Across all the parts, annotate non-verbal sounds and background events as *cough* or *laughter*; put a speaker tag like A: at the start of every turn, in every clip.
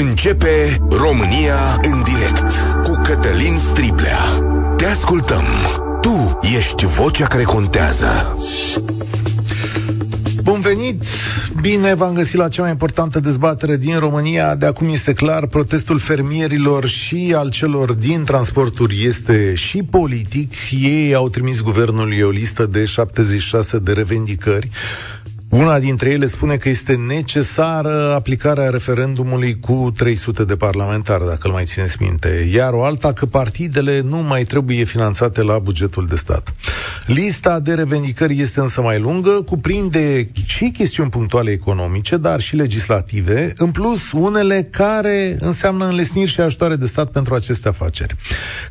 A: Începe România în direct cu Cătălin Striblea. Te ascultăm. Tu ești vocea care contează.
B: Bun venit! Bine v-am găsit la cea mai importantă dezbatere din România. De acum este clar, protestul fermierilor și al celor din transporturi este și politic. Ei au trimis guvernului o listă de 76 de revendicări una dintre ele spune că este necesară aplicarea referendumului cu 300 de parlamentari, dacă îl mai țineți minte, iar o alta că partidele nu mai trebuie finanțate la bugetul de stat. Lista de revendicări este însă mai lungă, cuprinde și chestiuni punctuale economice, dar și legislative, în plus unele care înseamnă înlesniri și ajutoare de stat pentru aceste afaceri.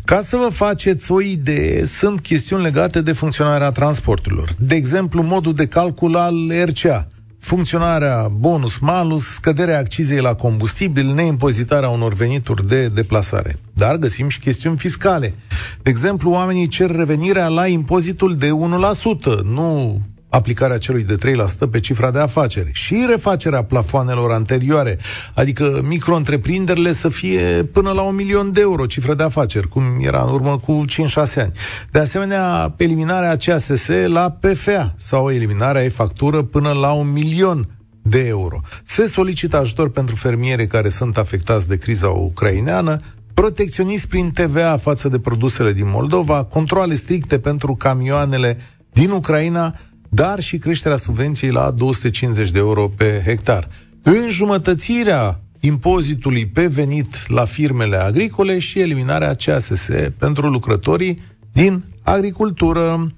B: Ca să vă faceți o idee, sunt chestiuni legate de funcționarea transporturilor. De exemplu, modul de calcul al RCA, funcționarea bonus-malus, scăderea accizei la combustibil, neimpozitarea unor venituri de deplasare. Dar găsim și chestiuni fiscale. De exemplu, oamenii cer revenirea la impozitul de 1%, nu aplicarea celui de 3% pe cifra de afaceri și refacerea plafoanelor anterioare, adică micro-întreprinderile să fie până la un milion de euro cifră de afaceri, cum era în urmă cu 5-6 ani. De asemenea, eliminarea CSS la PFA sau eliminarea ei factură până la un milion de euro. Se solicită ajutor pentru fermiere care sunt afectați de criza ucraineană, protecționism prin TVA față de produsele din Moldova, controle stricte pentru camioanele din Ucraina, dar și creșterea subvenției la 250 de euro pe hectar. Înjumătățirea impozitului pe venit la firmele agricole și eliminarea CASS pentru lucrătorii din agricultură.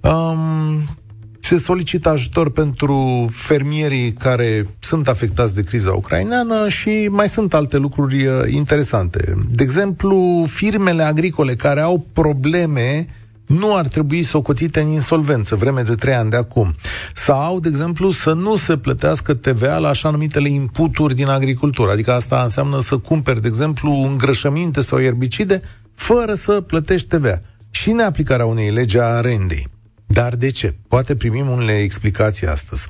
B: Um, se solicită ajutor pentru fermierii care sunt afectați de criza ucraineană și mai sunt alte lucruri uh, interesante. De exemplu, firmele agricole care au probleme uh, nu ar trebui socotite în insolvență vreme de trei ani de acum. Sau, de exemplu, să nu se plătească TVA la așa numitele inputuri din agricultură. Adică asta înseamnă să cumperi, de exemplu, îngrășăminte sau erbicide fără să plătești TVA. Și neaplicarea unei legi a arendei. Dar de ce? Poate primim unele explicații astăzi.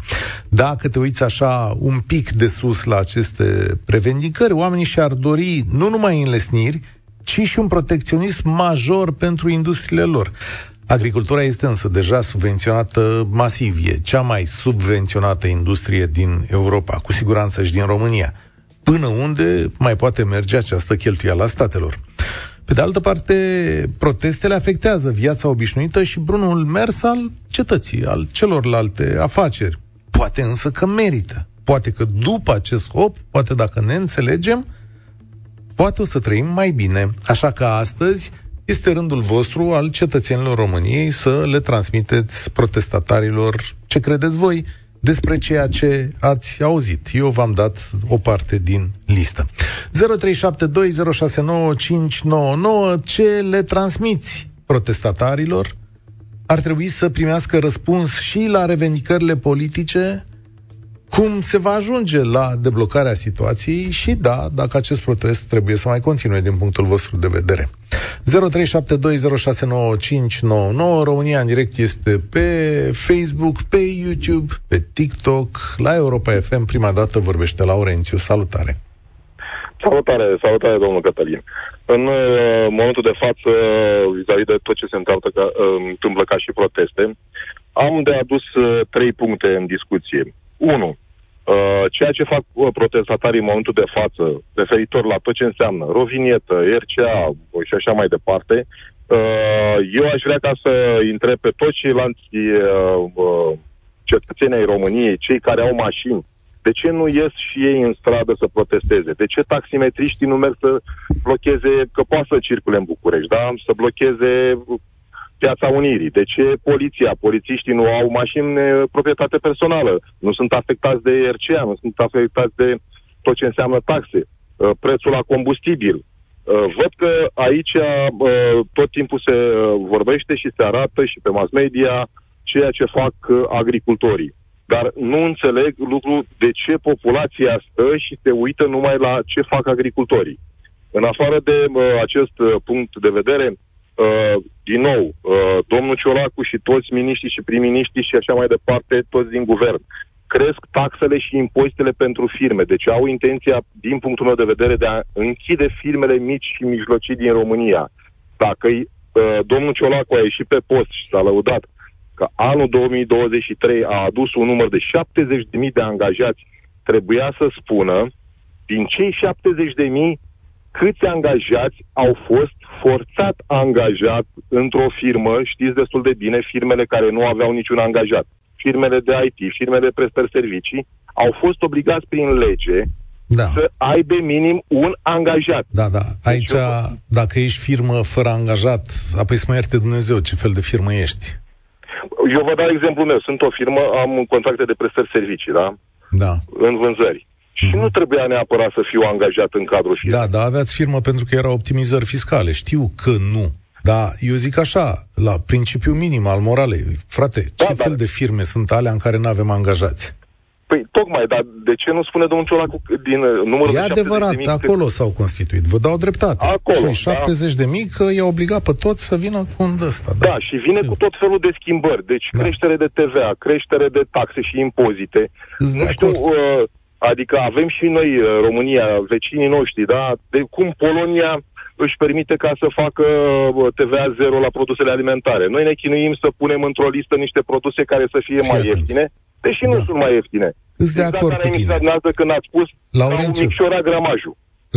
B: Dacă te uiți așa un pic de sus la aceste prevendicări, oamenii și-ar dori nu numai înlesniri, ci și un protecționism major pentru industriile lor. Agricultura este însă deja subvenționată masiv. E cea mai subvenționată industrie din Europa, cu siguranță și din România. Până unde mai poate merge această cheltuială a statelor? Pe de altă parte, protestele afectează viața obișnuită și brunul mers al cetății, al celorlalte afaceri. Poate însă că merită. Poate că după acest scop, poate dacă ne înțelegem, poate o să trăim mai bine. Așa că astăzi este rândul vostru al cetățenilor României să le transmiteți protestatarilor ce credeți voi despre ceea ce ați auzit. Eu v-am dat o parte din listă. 0372069599 ce le transmiți protestatarilor? Ar trebui să primească răspuns și la revendicările politice cum se va ajunge la deblocarea situației și da, dacă acest protest trebuie să mai continue din punctul vostru de vedere. 0372069599 România în direct este pe Facebook, pe YouTube, pe TikTok, la Europa FM. Prima dată vorbește Laurențiu. Salutare!
C: Salutare, salutare, domnul Cătălin. În uh, momentul de față, vis-a-vis de tot ce se întâmplă ca, uh, întâmplă ca și proteste, am de adus uh, trei puncte în discuție. 1. Uh, ceea ce fac uh, protestatarii în momentul de față, referitor la tot ce înseamnă rovinietă, RCA și așa mai departe, uh, eu aș vrea ca să întreb pe toți ceilalți uh, uh, cetățenii ai României, cei care au mașini, de ce nu ies și ei în stradă să protesteze? De ce taximetriștii nu merg să blocheze, că poate să circule în București, da? Să blocheze Piața Unirii. De ce poliția, polițiștii nu au mașini proprietate personală? Nu sunt afectați de RCA, nu sunt afectați de tot ce înseamnă taxe, uh, prețul la combustibil. Uh, văd că aici uh, tot timpul se vorbește și se arată și pe mass media ceea ce fac agricultorii. Dar nu înțeleg lucru de ce populația stă și se uită numai la ce fac agricultorii. În afară de uh, acest uh, punct de vedere, Uh, din nou, uh, domnul Ciolacu și toți miniștrii și prim-miniștrii și așa mai departe, toți din guvern, cresc taxele și impozitele pentru firme. Deci au intenția, din punctul meu de vedere, de a închide firmele mici și mijlocii din România. Dacă uh, domnul Ciolacu a ieșit pe post și s-a lăudat că anul 2023 a adus un număr de 70.000 de angajați, trebuia să spună din cei 70.000 câți angajați au fost forțat angajat într-o firmă, știți destul de bine, firmele care nu aveau niciun angajat, firmele de IT, firmele de prestări servicii, au fost obligați prin lege da. să aibă minim un angajat.
B: Da, da. Deci Aici, deci eu... dacă ești firmă fără angajat, apoi să mă ierte Dumnezeu ce fel de firmă ești.
C: Eu vă dau exemplu meu. Sunt o firmă, am contracte de prestări servicii, da?
B: Da.
C: În vânzări. Și nu trebuia neapărat să fiu angajat în cadrul firmei.
B: Da, dar aveați firmă pentru că erau optimizări fiscale. Știu că nu. Dar eu zic așa, la principiul minim al moralei, frate, da, ce da. fel de firme sunt alea în care nu avem angajați?
C: Păi, tocmai, dar de ce nu spune domnul Ciolacu din uh, numărul
B: e de adevărat, de acolo s-au constituit. Vă dau dreptate.
C: Acolo,
B: și 70 da. de mii că i-a obligat pe toți să vină cu un ăsta.
C: Da, da și vine Sim. cu tot felul de schimbări. Deci da. creștere de TVA, creștere de taxe și impozite.
B: Îți
C: nu știu, uh, adică avem și noi, uh, România, vecinii noștri, da? De cum Polonia își permite ca să facă uh, TVA zero la produsele alimentare. Noi ne chinuim să punem într-o listă niște produse care să fie mai ieftine, deși nu da. sunt mai ieftine.
B: Îți de acord cu tine.
C: când ați spus
B: Laurențiu,
C: micșora gramajul.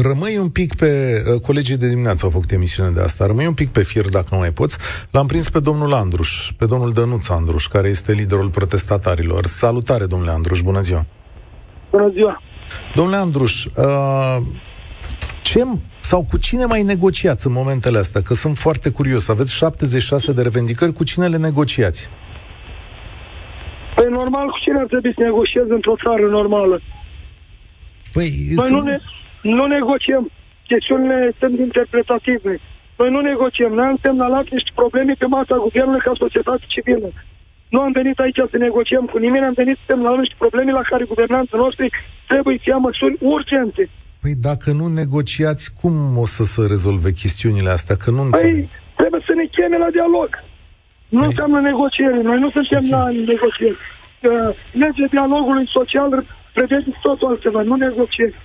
B: Rămâi un pic pe... Uh, colegii de dimineață au făcut emisiune de asta. Rămâi un pic pe fir, dacă nu mai poți. L-am prins pe domnul Andruș, pe domnul Dănuț Andruș, care este liderul protestatarilor. Salutare, domnule Andruș, bună ziua!
D: Bună ziua!
B: Domnule Andruș, uh, ce sau cu cine mai negociați în momentele astea? Că sunt foarte curios. Aveți 76 de revendicări, cu cine le negociați?
D: Păi normal, cu cine ar trebui să negociez într-o țară normală?
B: Păi,
D: Noi sunt... nu, ne, nu negociem. Chestiunile sunt interpretative. Noi nu negociem. Noi am semnalat niște probleme pe masa guvernului ca societate civilă. Nu am venit aici să negociem cu nimeni, am venit să semnalăm niște probleme la care guvernanții noștri trebuie să ia măsuri urgente.
B: Păi dacă nu negociați, cum o să se rezolve chestiunile astea? Că nu păi, înțeleg.
D: trebuie să ne cheme la dialog. Nu păi... înseamnă negociere. Noi nu suntem okay. la negocieri. Uh, legea dialogului social prevede totul altceva, nu negocieri.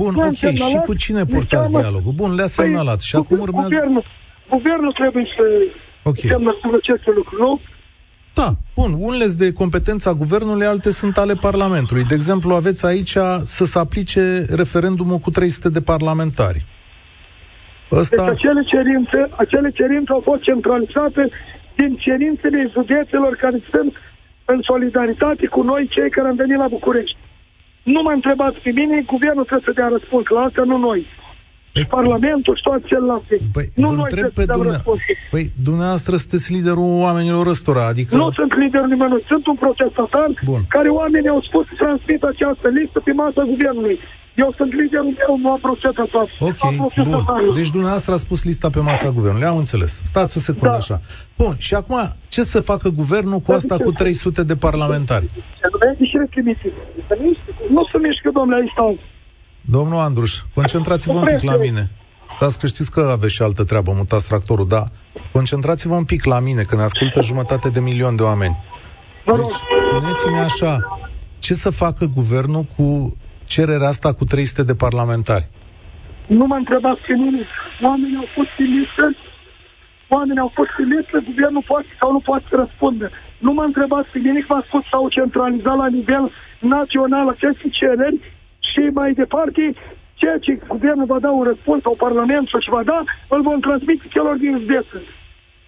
B: Bun, nu ok. Și cu cine purtați dialogul? Bun, le-a păi, semnalat. Păi, și acum urmează...
D: Guvernul, guvernul trebuie să okay. semnă aceste lucruri, nu?
B: Da, bun, unele de competența guvernului, alte sunt ale Parlamentului. De exemplu, aveți aici să se aplice referendumul cu 300 de parlamentari.
D: Ăsta... Deci acele cerințe, acele cerințe au fost centralizate din cerințele județelor care sunt în solidaritate cu noi, cei care am venit la București. Nu m-a întrebat pe mine, guvernul trebuie să dea răspuns la asta, nu noi și Parlamentul și toate celelalte.
B: Păi, nu noi întreb pe dumneavoastră. Păi, dumneavoastră sunteți liderul oamenilor ăstora, adică...
D: Nu sunt liderul nimănui, sunt un protestatar Bun. care oamenii au spus să transmit această listă pe masa guvernului. Eu sunt liderul meu, nu am protestatat.
B: Ok, bun. Deci dumneavoastră a spus lista pe masa guvernului, am înțeles. Stați o secundă da. așa. Bun, și acum, ce să facă guvernul cu asta cu 300 de parlamentari?
D: Nu se mișcă, domnule, aici stau.
B: Domnul Andruș, concentrați-vă un pic la mine. Stați că știți că aveți și altă treabă, mutați tractorul, da. Concentrați-vă un pic la mine, că ne ascultă jumătate de milion de oameni. Deci, spuneți-mi așa, ce să facă guvernul cu cererea asta cu 300 de parlamentari?
D: Nu m-a întrebat pe nimic. Oamenii au fost în listă, oamenii au fost în listă, guvernul poate sau nu poate să răspundă. Nu m-a întrebat pe nimic, v-a spus sau centralizat la nivel național aceste cereri și mai departe, ceea ce guvernul va da un răspuns sau Parlamentul și va da, îl vom transmite celor din județă.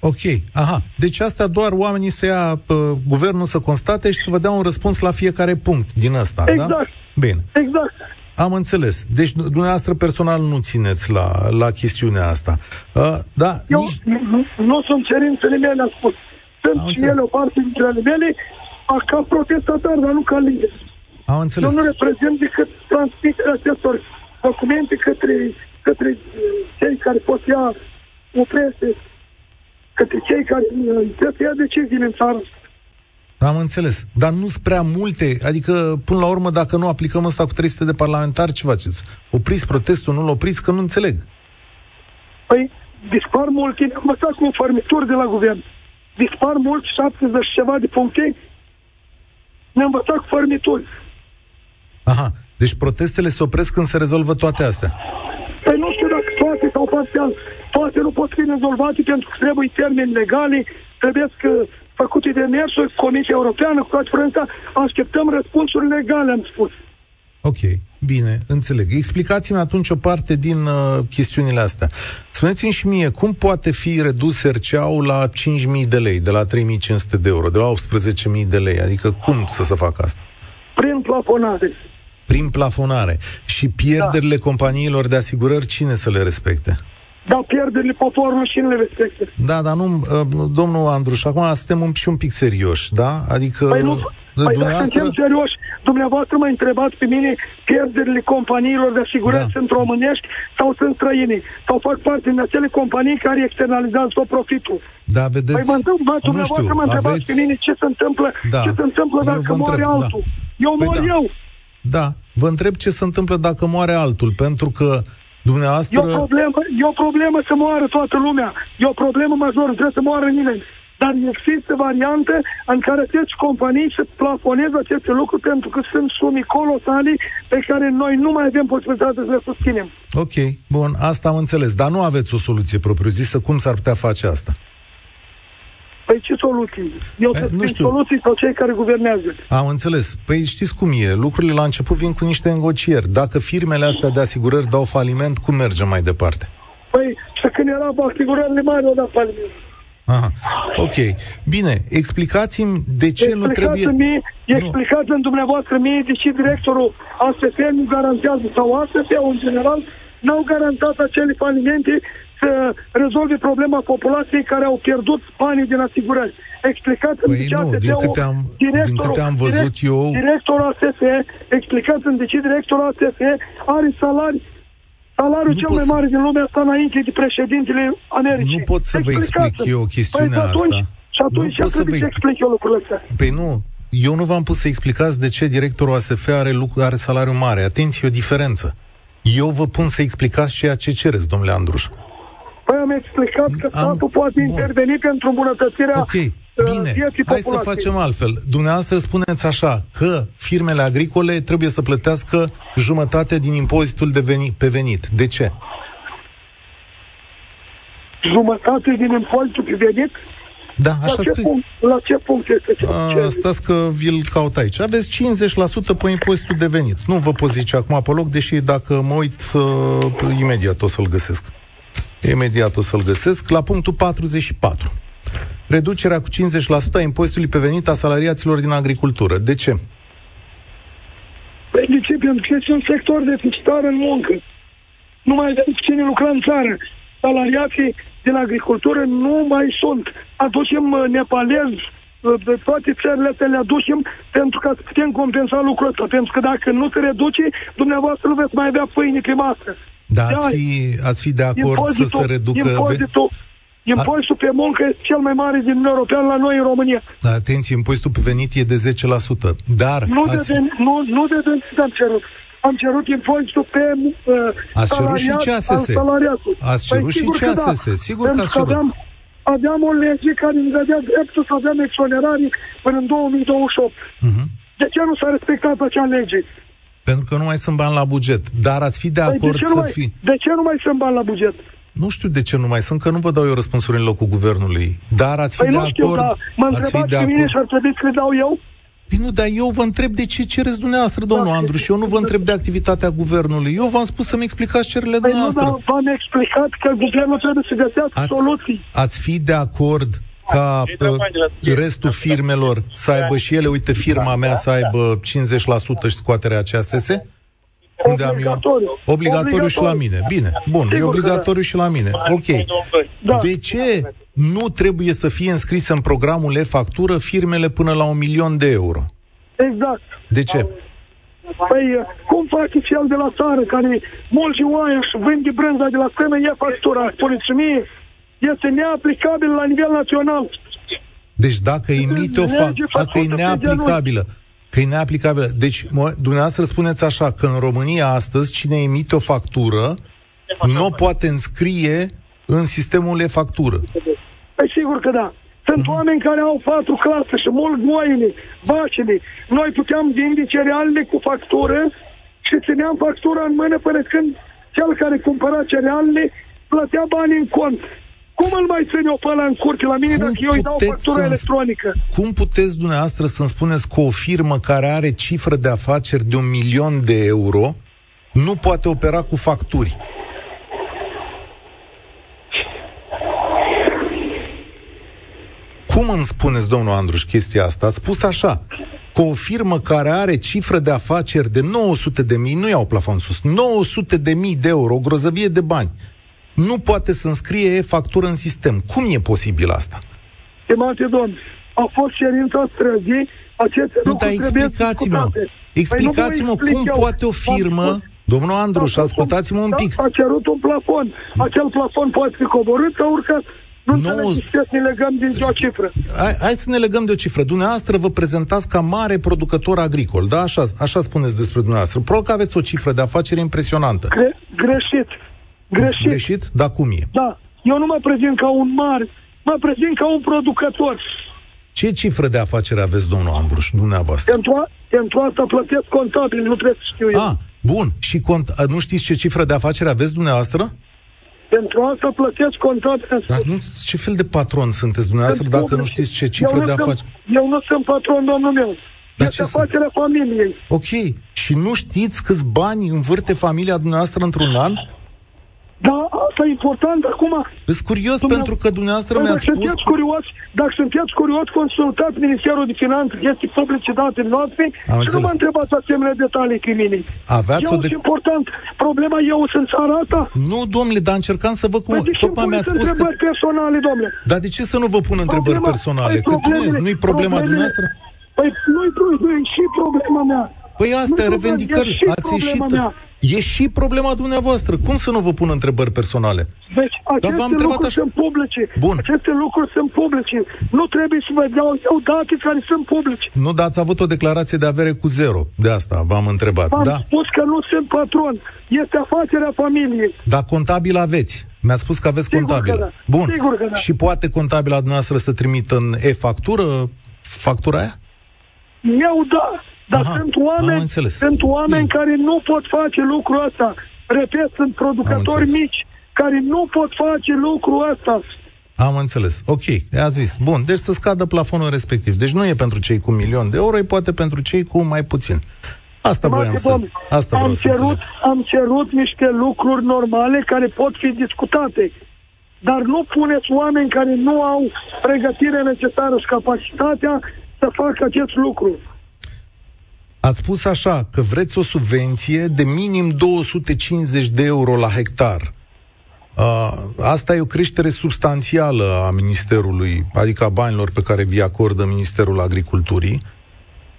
B: Ok, aha. Deci astea doar oamenii să ia uh, guvernul să constate și să vă dea un răspuns la fiecare punct din asta,
D: exact.
B: da?
D: Bine. Exact.
B: Am înțeles. Deci dumneavoastră personal nu țineți la, la chestiunea asta. Uh, da,
D: Eu nici... nu, nu sunt cerințele mele, am spus. Sunt Am și ele o parte dintre ale mele, ca protestatar, dar nu ca lider.
B: Am înțeles.
D: Eu nu reprezint decât transmiterea acestor documente către, către uh, cei care pot ia o presă, către cei care uh, trebuie să ia decizii în țară.
B: Am înțeles. Dar nu sunt prea multe. Adică, până la urmă, dacă nu aplicăm asta cu 300 de parlamentari, ce faceți? Opriți protestul, nu-l opriți, că nu înțeleg.
D: Păi, dispar multe, am învățat cu un de la guvern. Dispar mult, 70 ceva de puncte ne învăța cu fărmituri.
B: Aha, deci protestele se opresc când se rezolvă toate astea.
D: Păi nu știu dacă toate sau parțial, toate nu pot fi rezolvate pentru că trebuie termeni legale, trebuie că făcute de mersuri, Comisia Europeană, cu toate Franța, așteptăm răspunsuri legale, am spus.
B: Ok, bine, înțeleg. Explicați-mi atunci o parte din uh, chestiunile astea. Spuneți-mi și mie, cum poate fi redus RCA-ul la 5.000 de lei, de la 3.500 de euro, de la 18.000 de lei? Adică cum să se facă asta?
D: Prin plafonare.
B: Prin plafonare. Și pierderile da. companiilor de asigurări, cine să le respecte?
D: Da, pierderile poporului și nu le respecte.
B: Da, dar nu, uh, domnul Andruș, acum suntem un, și un pic serioși, da? Adică...
D: Păi nu, Păi dacă suntem serioși, dumneavoastră mă întrebați pe mine pierderile companiilor de asigurări da. sunt românești sau sunt străini sau fac parte din acele companii care externalizează tot profitul.
B: Da, vedeți?
D: Păi mă întreb, mă, dumneavoastră știu, mă întrebați aveți... pe mine ce se întâmplă, da. ce se întâmplă dacă întreb, moare da. altul. Eu păi mor da. eu.
B: Da, vă întreb ce se întâmplă dacă moare altul, pentru că Dumneavoastră...
D: E o problemă, e o problemă să moară toată lumea. E o problemă majoră, trebuie să moară nimeni. Dar există variante în care aceste companii să plafoneze aceste lucruri pentru că sunt sume colosale pe care noi nu mai avem posibilitatea să le susținem.
B: Ok, bun, asta am înțeles. Dar nu aveți o soluție propriu-zisă. Cum s-ar putea face asta?
D: Păi ce soluții? Eu e, nu știu. soluții sau cei care guvernează.
B: Am înțeles. Păi știți cum e, lucrurile la început vin cu niște negocieri. Dacă firmele astea de asigurări dau faliment, cum mergem mai departe?
D: Păi, și când era asigurările mari, au dat faliment.
B: Aha. Ok. Bine, explicați-mi de ce nu trebuie...
D: Mie, explicați-mi dumneavoastră mie de ce directorul ASF nu garantează, sau ASF în general, n-au garantat acele falimente să rezolve problema populației care au pierdut banii din asigurări. Explicați-mi
B: păi de ce nu, din câte, am, din câte am văzut direct, eu...
D: Directorul ASF, explicați-mi de ce directorul ASF are salarii Salariul nu cel mai mare din lumea asta înainte de președintele Americii.
B: Nu pot să vă explic eu chestiunea păi, atunci, asta.
D: Și atunci nu pot să vă explic eu lucrurile astea.
B: Păi nu, eu nu v-am pus să explicați de ce directorul ASF are, lucru, are salariu mare. Atenție, o diferență. Eu vă pun să explicați ceea ce cereți, domnule Andruș.
D: Păi am explicat că statul poate Bun. interveni pentru îmbunătățirea
B: okay. Bine, hai să facem altfel. Dumneavoastră spuneți așa, că firmele agricole trebuie să plătească jumătate din impozitul de venit, pe venit. De ce?
D: Jumătate din impozitul pe venit?
B: Da, așa
D: la ce, punct, la ce punct este ce?
B: A, stați că vi-l caut aici. Aveți 50% pe impozitul de venit. Nu vă pot zice acum pe loc, deși dacă mă uit, uh, imediat o să-l găsesc. Imediat o să-l găsesc. La punctul 44 reducerea cu 50% a impozitului pe venit a salariaților din agricultură. De ce?
D: Păi de ce? Pentru că este un sector deficitar în muncă. Nu mai avem cine lucra în țară. Salariații din agricultură nu mai sunt. Aducem uh, nepalezi, uh, de toate țările astea le aducem pentru ca să putem compensa lucrul ăsta. Pentru că dacă nu se reduce, dumneavoastră nu veți mai avea pâine pe masă.
B: Da, ați fi, ați fi de acord să se reducă...
D: Impozitul, Impozitul pe muncă este cel mai mare din Uniunea Europeană la noi în România.
B: Atenție, impozitul pe venit e de 10%. Dar...
D: Nu ați... de, nu, nu de venit am cerut. Am cerut impozitul pe uh,
B: Ați cerut și CASS. Ați păi cerut păi, și CASS. Da. Sigur că ați cerut. Aveam,
D: aveam o lege care ne dădea dreptul să avem exonerare până în 2028. Uh-huh. Mhm. De ce nu s-a respectat acea lege?
B: Pentru că nu mai sunt bani la buget. Dar ați fi de acord păi de să
D: mai,
B: fi...
D: De ce nu mai sunt bani la buget?
B: Nu știu de ce nu mai sunt, că nu vă dau eu răspunsuri în locul guvernului. Dar ați fi
D: păi
B: de
D: nu știu,
B: acord...
D: Da. Mă întrebați pe mine și ar trebui să le dau eu?
B: Păi nu, dar eu vă întreb de ce cereți dumneavoastră, domnul da, Andru, și eu nu vă întreb de activitatea guvernului. Eu v-am spus să-mi explicați cererile păi dumneavoastră. Nu,
D: dar v-am explicat că guvernul trebuie să găsească ați, soluții.
B: Ați fi de acord ca uh, restul firmelor să aibă și ele, uite, firma mea să aibă 50% și scoaterea CSS? Unde am eu? Obligatoriu. obligatoriu și la mine. Bine, bun, Sigur e obligatoriu da. și la mine. Ok. Da. De ce nu trebuie să fie înscrise în programul e-factură firmele până la un milion de euro?
D: Exact.
B: De ce?
D: Păi, cum face cel de la țară care mulți oameni și vinde brânza de la stână e-factura? Spuneți mie, este neaplicabil la nivel național.
B: Deci dacă emite o factură, dacă e neaplicabilă, Că e neaplicabilă. Deci, mă, dumneavoastră spuneți așa, că în România astăzi, cine emite o factură, nu o poate înscrie în sistemul e-factură.
D: Păi sigur că da. Sunt uh-huh. oameni care au patru clase și mult goile, vacile. Noi puteam vinde cerealele cu factură și țineam factura în mână până când cel care cumpăra cerealele plătea bani în cont. Cum îl mai ține o pe în curte la mine cum dacă eu îi dau factură electronică?
B: Cum puteți dumneavoastră să-mi spuneți că o firmă care are cifră de afaceri de un milion de euro nu poate opera cu facturi? Cum îmi spuneți, domnul Andruș, chestia asta? Ați spus așa, că o firmă care are cifră de afaceri de 900 de mii, nu iau plafon sus, 900 de mii de euro, o grozăvie de bani, nu poate să înscrie e-factură în sistem. Cum e posibil asta?
D: Stimate domn, a fost cerința străzii, aceste nu, lucruri trebuie explicați-mă,
B: păi explicați-mă păi cum eu. poate o firmă, domnul Andruș, ascultați-mă un pic.
D: A cerut un plafon. Acel plafon poate fi coborât sau urcat. Nu nou... să ne legăm din o cifră.
B: Hai, hai să ne legăm de o cifră. Dumneavoastră vă prezentați ca mare producător agricol, da? Așa, așa spuneți despre dumneavoastră. Probabil că aveți o cifră de afacere impresionantă.
D: Gre- greșit. Greșit.
B: Greșit? Da, cum e?
D: Da. Eu nu mă prezint ca un mare, mă prezint ca un producător.
B: Ce cifră de afacere aveți, domnul Andruș, dumneavoastră?
D: Pentru, a, pentru asta plătesc contabil, nu trebuie să știu eu.
B: Ah, bun. Și cont, nu știți ce cifră de afacere aveți dumneavoastră?
D: Pentru asta plătesc contabil.
B: Dar nu, ce fel de patron sunteți dumneavoastră Pentru dacă nu știți ce cifră de afacere?
D: Eu nu sunt patron, domnul meu. Dar este afacerea familiei.
B: Ok. Și nu știți câți bani învârte familia dumneavoastră într-un an?
D: Da, asta e important acum.
B: Sunt curios Dumnezeu... pentru că dumneavoastră păi, mi-ați spus...
D: Sunteți curios, dacă sunteți curios, consultați Ministerul de Finanțe, este publicitate noastre Am și înțeles. nu mă întrebați asemenea detalii pe mine.
B: Aveați
D: eu
B: o de...
D: important. Problema eu sunt țara asta.
B: Nu, domnule, dar încercam să vă... Cum...
D: Păi Tocmai mi-ați spus că... personale, domnule.
B: Dar de ce să nu vă pun întrebări problema... personale? Păi, problemele... nu-i problema problemele... dumneavoastră?
D: Păi nu-i, nu-i și problema mea.
B: Păi asta e revendicări. Ați ieșit... Mea. E și problema dumneavoastră. Cum să nu vă pun întrebări personale?
D: Deci, aceste Dar lucruri așa... sunt publice.
B: Bun.
D: Aceste lucruri sunt publice. Nu trebuie să vă dau eu date care sunt publice.
B: Nu, dar ați avut o declarație de avere cu zero. De asta v-am întrebat.
D: V-am
B: da?
D: spus că nu sunt patron. Este afacerea familiei.
B: Dar contabil aveți. Mi-ați spus că aveți
D: Sigur
B: contabilă.
D: Că da.
B: Bun.
D: Sigur că da.
B: Și poate contabila dumneavoastră să trimită în e-factură factura aia?
D: Eu da. Dar Aha, sunt oameni, sunt oameni care nu pot face lucrul ăsta. Repet, sunt producători mici care nu pot face lucrul ăsta.
B: Am înțeles. Ok, a zis. Bun, deci să scadă plafonul respectiv. Deci nu e pentru cei cu milion de euro, e poate pentru cei cu mai puțin. Asta voiam să... Asta
D: am, cerut, am cerut niște lucruri normale care pot fi discutate. Dar nu puneți oameni care nu au pregătire necesară și capacitatea să facă acest lucru.
B: Ați spus așa, că vreți o subvenție de minim 250 de euro la hectar. Uh, asta e o creștere substanțială a Ministerului, adică a banilor pe care vi acordă Ministerul Agriculturii.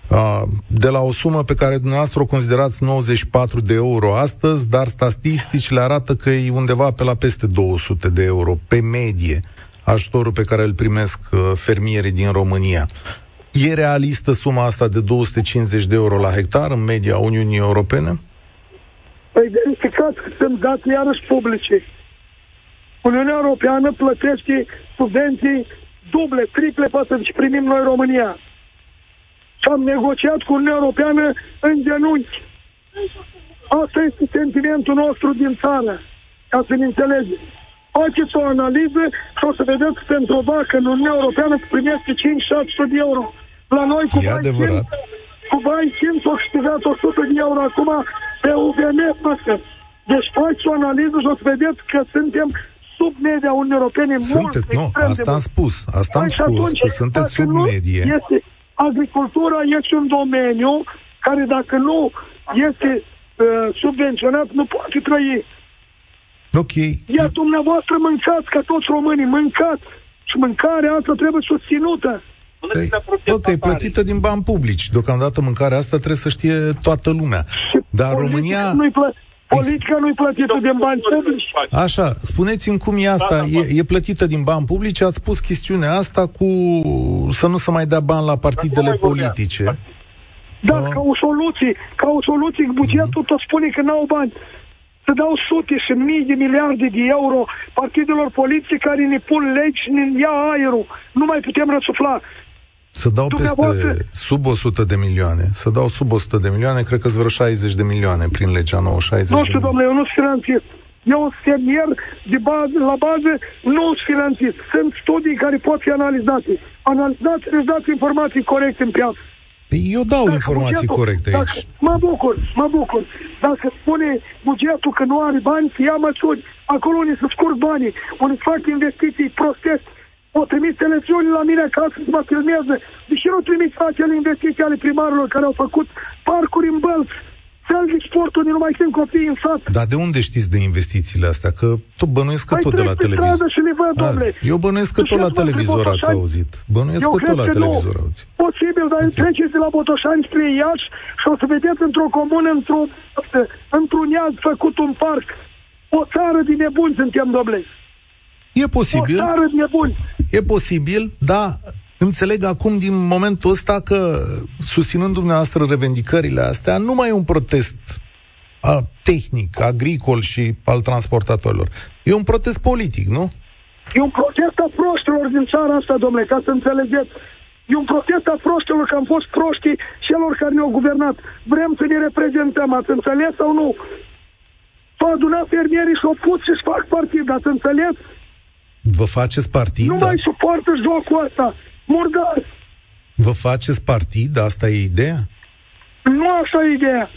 B: Uh, de la o sumă pe care dumneavoastră o considerați 94 de euro astăzi, dar statisticile arată că e undeva pe la peste 200 de euro pe medie ajutorul pe care îl primesc uh, fermierii din România. E realistă suma asta de 250 de euro la hectar în media Uniunii Europene?
D: Păi verificați că sunt date iarăși publice. Uniunea Europeană plătește subvenții duble, triple față de ce primim noi România. Și am negociat cu Uniunea Europeană în genunchi. Asta este sentimentul nostru din țară, ca să ne înțelegeți. Faceți o analiză și o să vedeți că pentru o vacă în Uniunea Europeană primește 5-700 de euro. La noi cu
B: e adevărat.
D: cu bani Sims au câștigat 100 de euro acum pe UVM păscă. Deci faci o analiză și o să vedeți că suntem sub media Uniunii Europene
B: Sunteți, nu, asta am spus. Asta am spus, atunci, că sunteți sub medie.
D: Este, agricultura este un domeniu care dacă nu este uh, subvenționat, nu poate trăi.
B: Ok.
D: Iar dumneavoastră mâncați ca toți românii, mâncați. Și mâncarea asta trebuie susținută.
B: Păi, ok, plătită din bani publici. Deocamdată mâncarea asta trebuie să știe toată lumea. Dar România...
D: Nu-i plă... Politica nu-i plătită din bani publici.
B: Așa, spuneți-mi cum e asta. Da, da, e, e plătită din bani publici? Ați spus chestiunea asta cu să nu se mai dea bani la partidele politice.
D: Da, uh. ca o soluție. Ca o soluție, bugetul tot spune că n-au bani. să dau sute și mii de miliarde de euro partidelor politice care ne pun legi și ne ia aerul. Nu mai putem răsufla.
B: Să dau peste sub 100 de milioane. Să dau sub 100 de milioane, cred că sunt vreo 60 de milioane prin legea nouă, 60
D: Nu știu, domnule, eu nu sunt finanțist. Eu sunt fermier de bază, la bază, nu sunt finanțist. Sunt studii care pot fi analizate. Analizați, îți dați informații corecte în piață.
B: Păi eu dau dacă informații bugetul, corecte aici.
D: Dacă, mă bucur, mă bucur. Dacă spune bugetul că nu are bani, ia măsuri. Acolo unde se scurg banii, unde fac investiții prostești, o trimis televiziunii la mine acasă să mă filmeze. Deși nu trimis acele investiții ale primarilor care au făcut parcuri în bălți, fel de sporturi, nu mai sunt copii în sat.
B: Dar de unde știți de investițiile astea? Că tu bănuiesc că păi tot de la televizor.
D: și le văd, A,
B: eu bănuiesc că tot la televizor ați auzit. Bănuiesc că tot la televizor auzit.
D: Posibil, dar okay. treceți de la Botoșani spre Iași și o să vedeți într-o comună, într-o, într-un iad făcut un parc. O țară de nebuni suntem, domnule.
B: E posibil.
D: O țară de nebuni.
B: E posibil, dar Înțeleg acum din momentul ăsta că, susținând dumneavoastră revendicările astea, nu mai e un protest a, tehnic, agricol și al transportatorilor. E un protest politic, nu?
D: E un protest a proștilor din țara asta, domnule, ca să înțelegeți. E un protest a proștilor, că am fost proștii celor care ne-au guvernat. Vrem să ne reprezentăm, ați înțeles sau nu? S-au adunat fermierii și au pus și-și fac partid, ați înțeles?
B: Vă faceți partid?
D: Nu da? mai suportă jocul ăsta murdari.
B: Vă faceți partid? Asta e ideea?
D: Nu asta e ideea.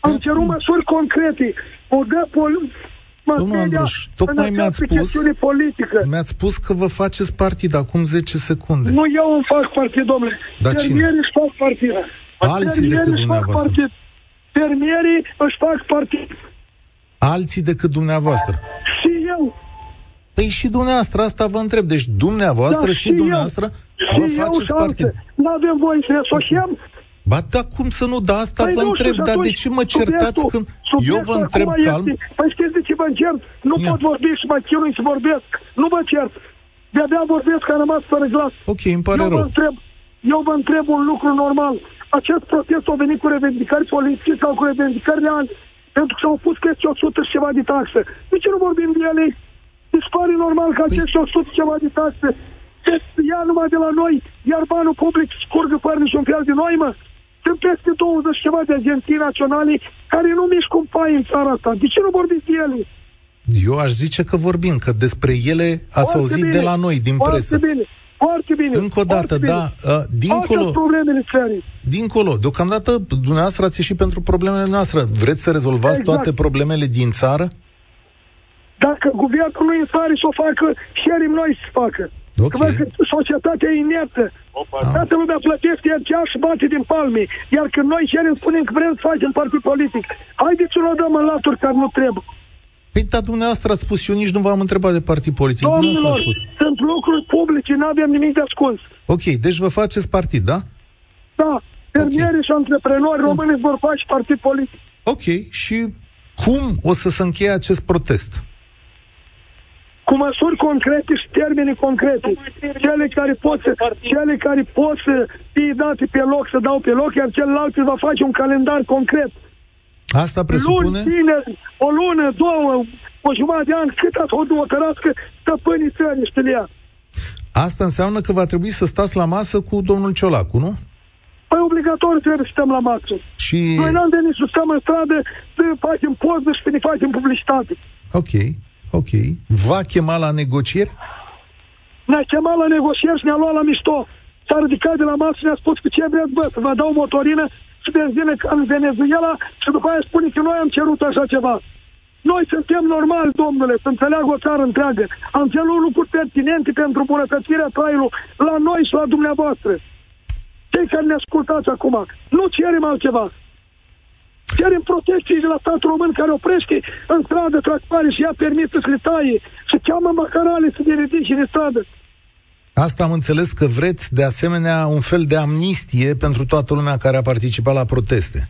D: Am Acum. cerut măsuri concrete. O dă pol-
B: Domnul Andruș, tocmai mi-ați spus,
D: politică.
B: mi-ați spus că vă faceți partid acum 10 secunde.
D: Nu eu îmi fac partid, domnule.
B: Dar cine?
D: își fac partid.
B: Alții decât dumneavoastră. Partid.
D: Fermierii își fac partid.
B: Alții decât dumneavoastră.
D: Și eu.
B: Păi și dumneavoastră, asta vă întreb. Deci dumneavoastră da, și, și dumneavoastră eu, vă și faceți partid.
D: Nu avem voie să ne asociem.
B: Ba da, cum să nu? Da, asta păi vă întreb. Dar de ce mă certați când eu vă întreb calm? Este,
D: păi știți de ce vă încert? Nu Ia. pot vorbi și mă chinui să vorbesc. Nu vă cert. De-abia vorbesc că am rămas fără glas.
B: Ok, îmi pare
D: eu
B: rău.
D: Vă întreb, eu vă întreb un lucru normal. Acest protest a venit cu revendicări politice sau cu revendicări reale? Pentru că s-au pus chestii 100 și ceva de taxe. De ce nu vorbim de ele? Îți pare normal că acești păi... 100 ceva de taxe se ia numai de la noi, iar banul public scurgă fără niciun fel de noi, mă? Sunt peste 20 ceva de agenții naționale care nu mișcă un pai în țara asta. De ce nu vorbiți de ele?
B: Eu aș zice că vorbim, că despre ele ați Foarte auzit bine. de la noi, din
D: Foarte
B: presă.
D: Bine. Foarte bine.
B: Încă o dată, da, uh, dincolo,
D: problemele țării.
B: dincolo, deocamdată dumneavoastră ați ieșit pentru problemele noastre. Vreți să rezolvați exact. toate problemele din țară?
D: Dacă guvernul nu e stare să o facă, șerim noi să facă.
B: Okay.
D: Că societatea e inertă. Ah. Toată lumea plătește iar și bate din palme. Iar când noi cerem, spunem că vrem să facem partid politic. Haideți să o dăm în laturi care nu trebuie.
B: Păi, dar dumneavoastră ați spus, eu nici nu v-am întrebat de partid politic.
D: Domnilor, sunt lucruri publice, nu avem nimic de ascuns.
B: Ok, deci vă faceți partid, da?
D: Da, fermierii okay. și antreprenori români vor face partid politic.
B: Ok, și cum o să se încheie acest protest?
D: Cu măsuri concrete și termene concrete. Cele care pot să, cele care pot să fie date pe loc, să dau pe loc, iar celălalt va face un calendar concret.
B: Asta presupune?
D: Luni, tineri, o lună, două, o jumătate de an, cât ați o cărască stăpânii țării, știu ea.
B: Asta înseamnă că va trebui să stați la masă cu domnul Ciolacu, nu?
D: Păi obligatoriu trebuie să stăm la masă.
B: Și...
D: Noi n-am venit să stăm în stradă, să facem poză și să ne facem publicitate.
B: Ok. Ok. Va chema la negocieri?
D: Ne-a chemat la negocieri și ne-a luat la mișto. S-a ridicat de la masă și ne-a spus că ce vreți, bă, să vă dau motorină și benzină ca în Venezuela și după aia spune că noi am cerut așa ceva. Noi suntem normali, domnule, să înțeleagă o țară întreagă. Am cerut lucruri pertinente pentru bunătățirea traiului la noi și la dumneavoastră. Cei care ne ascultați acum, nu cerem altceva. Cerem protecții de la statul român care oprește în stradă tractoare și ia permis să le taie și cheamă macarale să ne ridice în stradă.
B: Asta am înțeles că vreți, de asemenea, un fel de amnistie pentru toată lumea care a participat la proteste.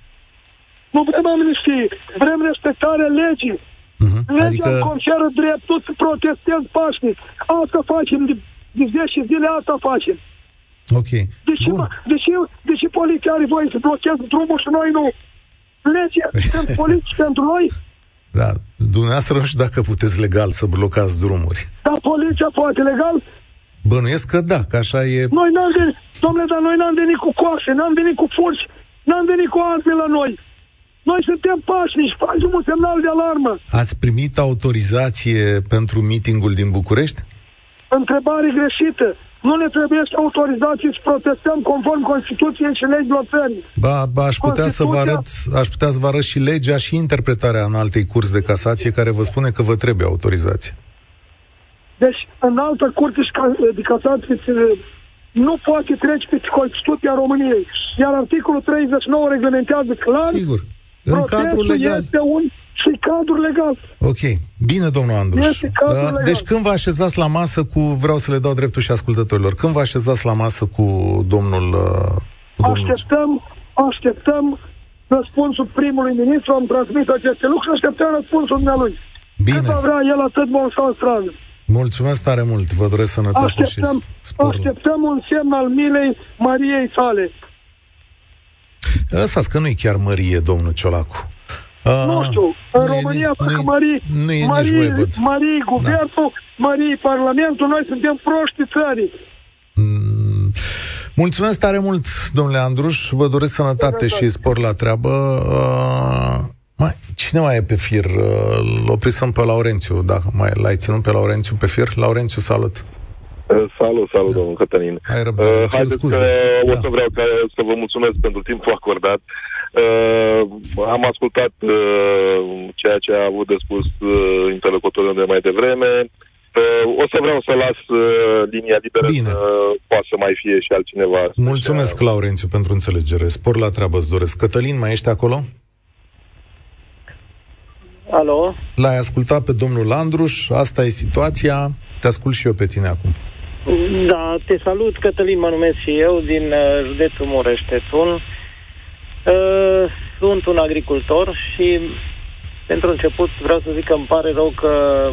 D: Nu vrem amnistie, vrem respectarea legii. Uh-huh. Legea adică... îmi conferă dreptul să protestez pașnic. Asta facem de, de 10 zile, asta facem.
B: Ok.
D: Deși, Bun. deși, deși poliția are voie să blocheze drumul și noi nu? Legea sunt politici pentru noi?
B: Da, dumneavoastră nu știu dacă puteți legal să blocați drumuri.
D: Dar poliția poate legal?
B: Bănuiesc că da, că așa e...
D: Noi n-am venit, domnule, dar noi n-am venit cu coașe, n-am venit cu furci, n-am venit cu arme la noi. Noi suntem pașnici, facem un semnal de alarmă.
B: Ați primit autorizație pentru mitingul din București?
D: Întrebare greșită. Nu ne trebuie să autorizații să protestăm conform Constituției și legilor țării.
B: Ba, ba aș putea să vă arăt, aș putea să vă arăt și legea și interpretarea în altei curs de casație care vă spune că vă trebuie autorizație.
D: Deci, în altă curte de casație nu poate trece pe Constituția României. Iar articolul 39 reglementează clar
B: Sigur. În cadrul legal.
D: este un și cadru legal.
B: Ok. Bine, domnul Andruș.
D: Este cadru
B: da?
D: legal.
B: Deci când vă așezați la masă cu, vreau să le dau dreptul și ascultătorilor, când vă așezați la masă cu domnul... Uh, cu domnul...
D: Așteptăm, așteptăm răspunsul primului ministru, am transmis aceste lucruri și așteptăm răspunsul dumnealui.
B: Bine.
D: Cât vrea el atât vom sta în stradă.
B: Mulțumesc tare mult, vă doresc sănătate
D: Așteptăm,
B: și spor.
D: așteptăm un semn al milei Mariei sale.
B: Lăsați că nu e chiar mărie, domnul Ciolacu. Uh,
D: Nu știu, în
B: nu e
D: România
B: ni-
D: fac
B: nu e-
D: Marii,
B: Nu e nici
D: Marii,
B: voi, văd.
D: Marii Guvernul, Marii Parlamentul, noi suntem proști țării.
B: Mm, Mulțumesc tare mult, domnule Andruș, vă doresc sănătate și spor la treabă. Uh, mai, cine mai e pe fir? Uh, Îl oprisăm pe Laurențiu, dacă mai l-ai ținut pe Laurențiu pe fir. Laurențiu, salut!
C: Uh, Salut, salut, domnul Cătălin.
B: Ai răbdare, cer
C: haideți
B: scuze.
C: că o
B: Da.
C: să vreau ca, să vă mulțumesc pentru timpul acordat. Uh, am ascultat uh, ceea ce a avut de spus uh, interlocutorul de mai devreme. Uh, o să vreau să las uh, linia liberă
B: Bine.
C: să poate să mai fie și altcineva.
B: Mulțumesc, Laurențiu, pentru înțelegere. Spor la treabă îți doresc. Cătălin, mai ești acolo?
E: Alo?
B: L-ai ascultat pe domnul Andruș, asta e situația. Te ascult și eu pe tine acum.
E: Da, te salut, Cătălin, mă numesc și eu, din uh, județul Mureș-Tetun. Uh, sunt un agricultor și, pentru început, vreau să zic că îmi pare rău că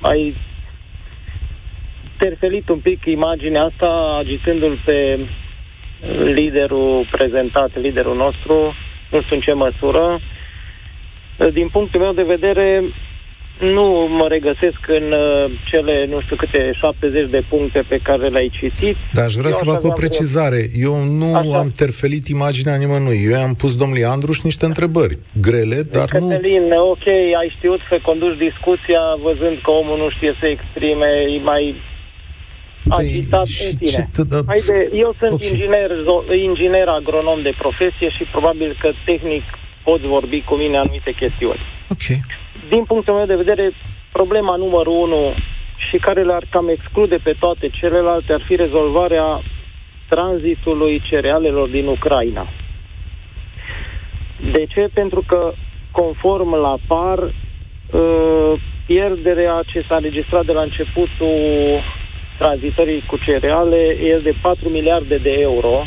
E: ai terfelit un pic imaginea asta, agitându-l pe liderul prezentat, liderul nostru, nu știu în ce măsură. Uh, Din punctul meu de vedere, nu mă regăsesc în uh, cele, nu știu câte, 70 de puncte pe care le-ai citit.
B: Dar aș vrea
E: Eu
B: să
E: aș
B: fac o
E: avea
B: precizare. Eu nu
E: Așa.
B: am terfelit imaginea nimănui. Eu am pus domnului Andruș niște întrebări grele, dar nu...
E: Cătălin, ok, ai știut să conduci discuția văzând că omul nu știe să exprime, e mai agitat
B: și
E: în tine.
B: ce tă- da-
E: Haide, eu sunt
B: Ok.
E: inginer, zo- inginer agronom de profesie și probabil că tehnic poți vorbi cu mine anumite chestiuni.
B: Ok.
E: Din punctul meu de vedere, problema numărul unu și care le-ar cam exclude pe toate celelalte ar fi rezolvarea tranzitului cerealelor din Ucraina. De ce? Pentru că, conform la par, uh, pierderea ce s-a înregistrat de la începutul tranzitării cu cereale e de 4 miliarde de euro.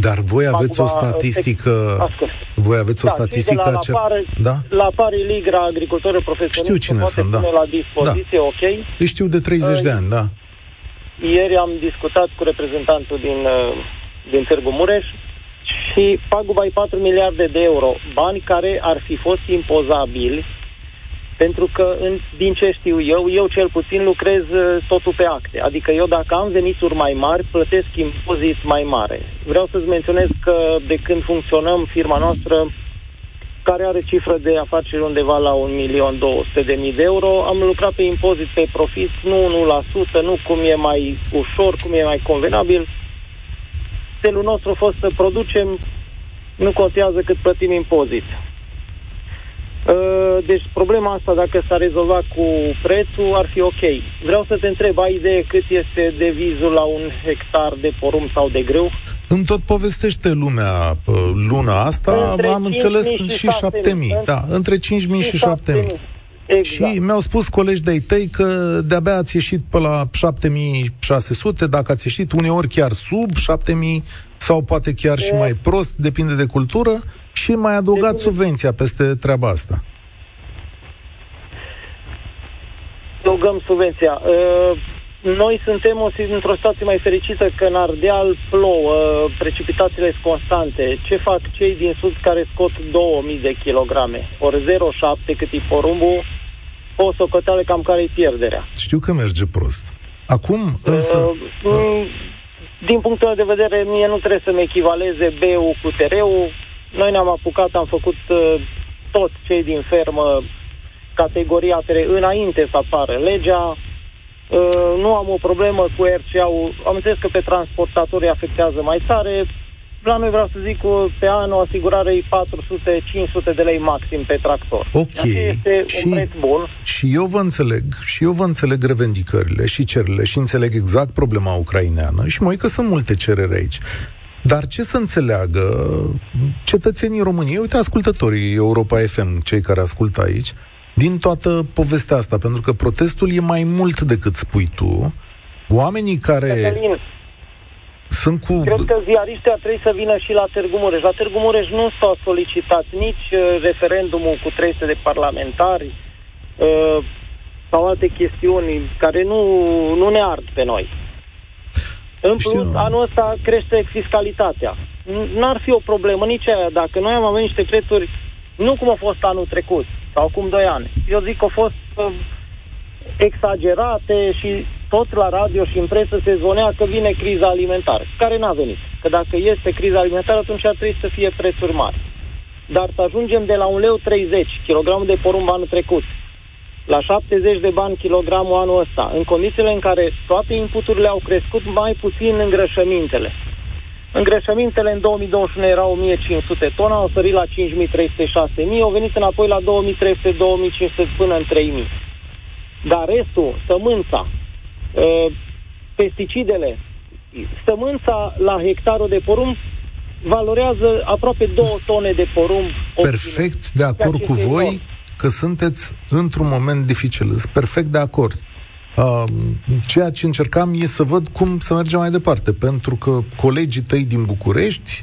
B: Dar voi aveți o
E: Acum,
B: statistică...
E: Ascult.
B: Voi aveți o
E: Da, cei de
B: statistică...
E: la,
B: ce-
E: la, par,
B: Da?
E: la Pari Ligra, agricultorul profesionist,
B: Știu cine
E: poate
B: sunt, da.
E: pune la dispoziție, ok.
B: Îi știu de 30 de
E: Uh,
B: ani, da.
E: Ieri am discutat cu reprezentantul din, uh, din Târgu Mureș și paguba e 4 miliarde de euro, bani care ar fi fost impozabili pentru că, în, din ce știu eu, eu cel puțin lucrez uh, totul pe acte. Adică eu dacă am venituri mai mari, plătesc impozit mai mare. Vreau să-ți menționez că de când funcționăm, firma noastră, care are cifră de afaceri undeva la 1.200.000 de euro, am lucrat pe impozit pe profit, nu 1%, nu cum e mai ușor, cum e mai convenabil. Stelul nostru a fost să producem, nu contează cât plătim impozit. Uh, Deci problema asta, dacă s-a rezolvat cu prețul, ar fi ok. Vreau să te întreb, ai idee cât este devizul la un hectar de porum sau de grâu?
B: Îmi tot povestește lumea uh, luna asta,
E: Între
B: am înțeles
E: 5.000 și
B: și 7.000.
E: 7.000.
B: Da, între 5.000 și 7.000.
E: Exact.
B: Și mi-au spus colegi de-ai tăi că de-abia ați ieșit pe la 7600, dacă ați ieșit uneori chiar sub 7000 sau poate chiar și
E: E.
B: mai prost, depinde de cultură, și mai adăugat
E: Depinde.
B: subvenția peste treaba asta.
E: adăugăm subvenția. Uh, noi suntem o, într-o situație mai fericită că în Ardeal plouă, precipitațiile sunt constante. Ce fac cei din sud care scot 2000 de kilograme? Ori 0,7 cât e porumbul, o socoteală cam care e pierderea.
B: Știu că merge prost. Acum, însă... Uh, uh,
E: din punctul meu de vedere, mie nu trebuie să-mi echivaleze B-ul cu TR-ul. Noi ne-am apucat, am făcut uh, toți cei din fermă categoria TR înainte să apară legea. Uh, nu am o problemă cu RCA-ul. Am înțeles că pe transportatorii afectează mai tare. La noi vreau să zic că pe an o asigurare e 400-500 de lei maxim pe tractor.
B: Ok.
E: este și, un preț bun.
B: Și eu vă înțeleg, și eu vă înțeleg revendicările și cererile și înțeleg exact problema ucraineană și mai că sunt multe cereri aici. Dar ce să înțeleagă cetățenii României, uite ascultătorii Europa FM, cei care ascultă aici, din toată povestea asta, pentru că protestul e mai mult decât spui tu. Oamenii care... Cătălin, sunt cu...
E: Cred că ziariștii ar trebui să vină și la Târgu Mureș. La Târgu Mureș nu s-au solicitat nici uh, referendumul cu 300 de parlamentari uh, sau alte chestiuni care nu, nu ne ard pe noi. În Știu. plus, anul ăsta crește fiscalitatea. N-ar fi o problemă nici aia. Dacă noi am avut niște prețuri, nu cum a fost anul trecut, sau acum doi ani. Eu zic că au fost uh, exagerate și tot la radio și în presă se zvonea că vine criza alimentară, care n-a venit. Că dacă este criza alimentară, atunci ar trebui să fie prețuri mari. Dar să ajungem de la 1,30 leu kilogramul de porumb anul trecut, la 70 de bani kilogramul anul ăsta, în condițiile în care toate inputurile au crescut mai puțin îngrășămintele. Îngrășămintele în 2021 erau 1500 tone, au sărit la 5300 6000, au venit înapoi la 2300 2500 până în 3000. Dar restul, sămânța, ă, pesticidele, sămânța la hectarul de porumb valorează aproape 2 tone de porumb.
B: Perfect de acord cu voi că sunteți într-un moment dificil. Sunt perfect de acord. Uh, ceea ce încercam e să văd cum să mergem mai departe, pentru că colegii tăi din București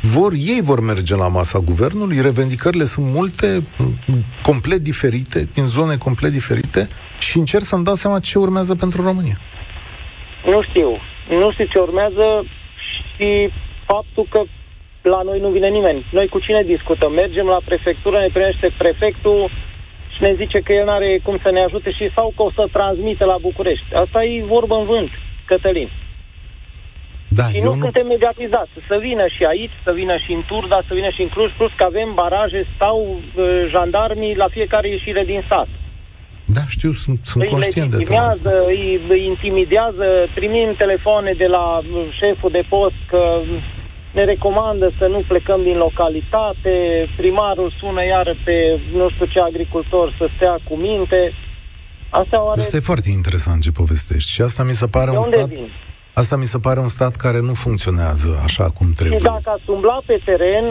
B: vor, ei vor merge la masa guvernului, revendicările sunt multe, complet diferite, din zone complet diferite și încerc să-mi dau seama ce urmează pentru România.
E: Nu știu. Nu știu ce urmează și faptul că la noi nu vine nimeni. Noi cu cine discutăm? Mergem la prefectură, ne primește prefectul și ne zice că el nu are cum să ne ajute și sau că o să transmite la București. Asta e vorbă în vânt, Cătălin.
B: Da,
E: și nu, nu suntem mediatizați. Să vină și aici, să vină și în Turda, să vină și în Cluj, plus că avem baraje, stau uh, jandarmii la fiecare ieșire din sat.
B: Da, știu, sunt, sunt îi conștient de
E: asta. Îi, îi intimidează, primim telefoane de la șeful de post că ne recomandă să nu plecăm din localitate, primarul sună iară pe nu știu ce agricultor să stea cu minte.
B: Asta, oare... asta e foarte interesant ce povestești și asta mi se pare de un stat... Vin? Asta mi se pare un stat care nu funcționează așa cum trebuie.
E: Și dacă ați umbla pe teren,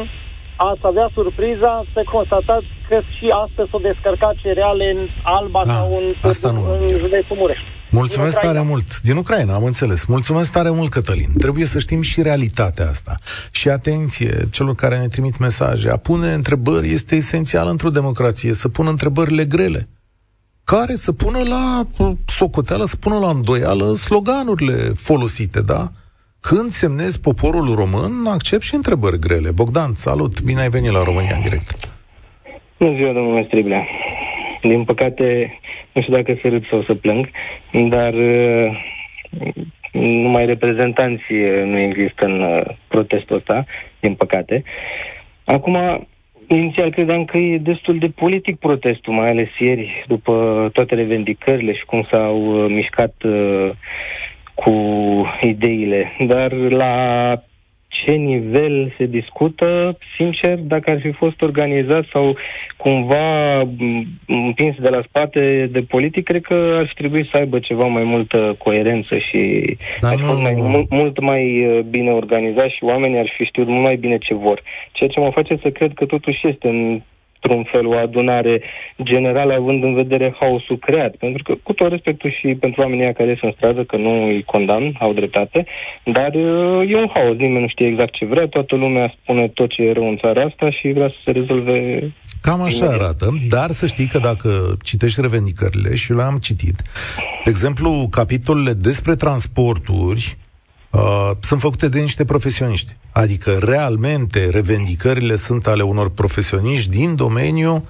E: ați avea surpriza să constatați că și astăzi s-au descărcat cereale în Alba da, sau în, asta nu în județul Mureș.
B: Mulțumesc tare mult. Din Ucraina, am înțeles. Mulțumesc tare mult, Cătălin. Trebuie să știm și realitatea asta. Și atenție celor care ne trimit mesaje. A pune întrebări este esențial într-o democrație. Să pună întrebările grele care să pună la socoteală, să pună la îndoială sloganurile folosite, da? Când semnezi poporul român, accept și întrebări grele. Bogdan, salut, bine ai venit la România în direct.
F: Bună ziua, domnule Striblea. Din păcate, nu știu dacă să râd sau să plâng, dar uh, numai reprezentanții nu există în uh, protestul ăsta, din păcate. Acum, inițial credeam că e destul de politic protestul, mai ales ieri, după toate revendicările și cum s-au uh, mișcat cu ideile. Dar la ce nivel se discută, sincer, dacă ar fi fost organizat sau cumva împins de la spate de politic, cred că ar fi trebuit să aibă ceva mai multă coerență și Dar ar fi fost mai, mult, mult mai uh, bine organizat și oamenii ar fi știut mult mai bine ce vor. Ceea ce mă face să cred că totuși este în într-un fel o adunare generală având în vedere haosul creat. Pentru că, cu tot respectul și pentru oamenii care sunt în stradă, că nu îi condamn, au dreptate, dar uh, e un haos, nimeni nu știe exact ce vrea, toată lumea spune tot ce e rău în țara asta și vrea să se rezolve
B: Cam așa imediat. arată, dar să știi că dacă citești revendicările, și le-am citit, De exemplu, capitolele despre transporturi uh, sunt făcute de niște profesioniști. Adică, realmente, revendicările sunt ale unor profesioniști din domeniu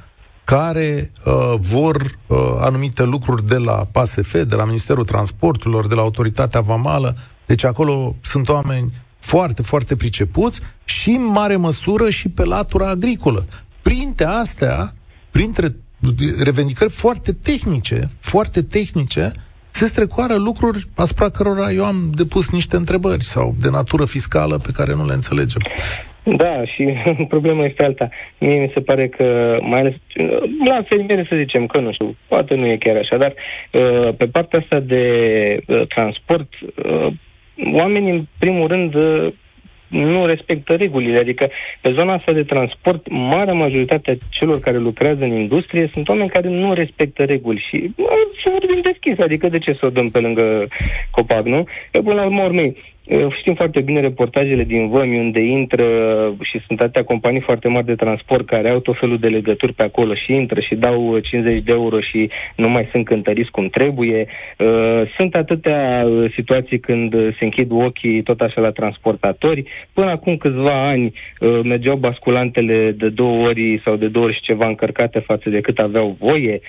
B: care uh, vor uh, anumite lucruri de la PASF, de la Ministerul Transporturilor, de la Autoritatea Vamală. Deci acolo sunt oameni foarte, foarte pricepuți și în mare măsură și pe latura agricolă. Printre astea, printre revendicări foarte tehnice, foarte tehnice, se strecoară lucruri asupra cărora eu am depus niște întrebări sau de natură fiscală pe care nu le înțelegem.
F: Da, și *laughs* problema este alta. Mie mi se pare că, mai ales la fermiere să zicem că, nu știu, poate nu e chiar așa, dar uh, pe partea asta de uh, transport, uh, oamenii, în primul rând, nu respectă regulile. Adică, pe zona asta de transport, marea majoritate a celor care lucrează în industrie sunt oameni care nu respectă reguli și să vorbim deschis, adică de ce să o dăm pe lângă copac, nu? Că, până la urmă, urmei, Știm foarte bine reportajele din Vămi unde intră și sunt atâtea companii foarte mari de transport care au tot felul de legături pe acolo și intră și dau 50 de euro și nu mai sunt cântăriți cum trebuie. Sunt atâtea situații când se închid ochii tot așa la transportatori. Până acum câțiva ani mergeau basculantele de două ori sau de două ori și ceva încărcate față de cât aveau voie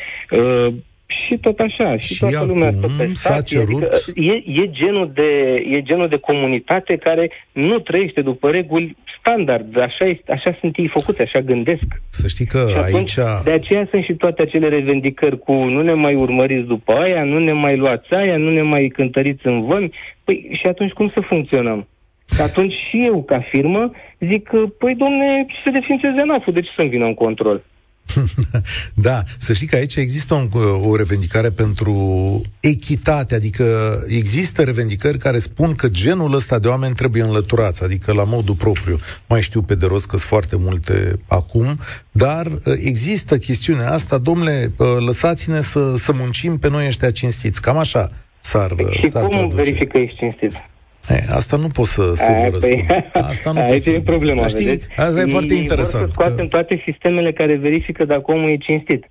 F: și tot așa, și, și toată lumea stă pe
B: s-a cerut... adică
F: e, e, genul de, e genul de comunitate care nu trăiește după reguli standard, așa, este, așa sunt ei făcuți, așa gândesc.
B: Să știi că și atunci, aici...
F: De aceea sunt și toate acele revendicări cu nu ne mai urmăriți după aia, nu ne mai luați aia, nu ne mai cântăriți în vămi. Păi și atunci cum să funcționăm? Și atunci și eu, ca firmă, zic, păi domne, se defințeze NAF-ul, de ce să-mi vină în control?
B: Da, să știi că aici există un, o revendicare pentru echitate, adică există revendicări care spun că genul ăsta de oameni trebuie înlăturați, adică la modul propriu. Mai știu pe de rost că sunt foarte multe acum, dar uh, există chestiunea asta, domnule, uh, lăsați-ne să, să muncim pe noi ăștia cinstiți. Cam așa s-ar,
F: și
B: s-ar
F: cum
B: traduce.
F: verifică ești cinstit?
B: He, asta nu pot să, să vă răspund. Păi, asta nu *laughs*
F: aici e problema,
B: știi? Vedeți? Asta e foarte interesant. Vor
F: să scoatem că... toate sistemele care verifică dacă omul e cinstit.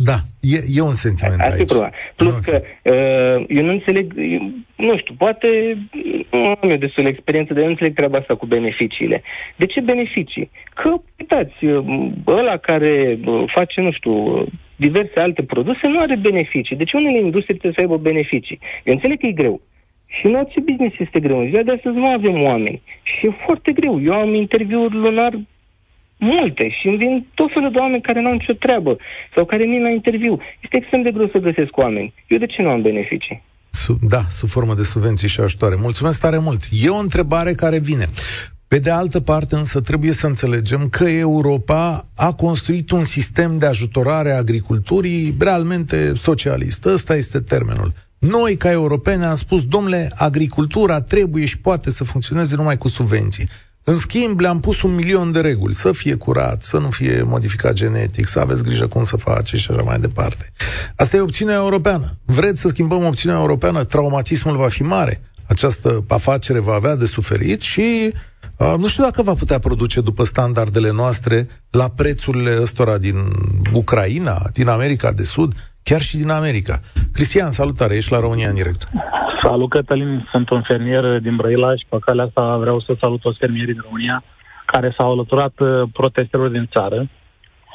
B: Da, e, e un sentiment Asta aici.
F: E Plus că uh, eu nu înțeleg, eu, nu știu, poate nu am eu destul de experiență, dar eu nu înțeleg treaba asta cu beneficiile. De ce beneficii? Că, uitați, uh, ăla care uh, face, nu știu, diverse alte produse nu are beneficii. Deci unele industrie trebuie să aibă beneficii. Eu înțeleg că e greu. Și în orice business este greu. În ziua de astăzi nu avem oameni. Și e foarte greu. Eu am interviuri lunar multe și îmi vin tot felul de oameni care nu au nicio treabă sau care vin la interviu. Este extrem de greu să găsesc oameni. Eu de ce nu am beneficii?
B: Sub, da, sub formă de subvenții și ajutoare. Mulțumesc tare mult. E o întrebare care vine. Pe de altă parte, însă, trebuie să înțelegem că Europa a construit un sistem de ajutorare a agriculturii realmente socialist. Ăsta este termenul. Noi, ca europeni, am spus, domnule, agricultura trebuie și poate să funcționeze numai cu subvenții. În schimb, le-am pus un milion de reguli. Să fie curat, să nu fie modificat genetic, să aveți grijă cum să face și așa mai departe. Asta e opțiunea europeană. Vreți să schimbăm opțiunea europeană? Traumatismul va fi mare. Această afacere va avea de suferit și uh, nu știu dacă va putea produce după standardele noastre la prețurile ăstora din Ucraina, din America de Sud, chiar și din America. Cristian, salutare, ești la România în direct.
G: Salut, Cătălin, sunt un fermier din Brăilaș și pe calea asta vreau să salut toți fermierii din România care s-au alăturat uh, protestelor din țară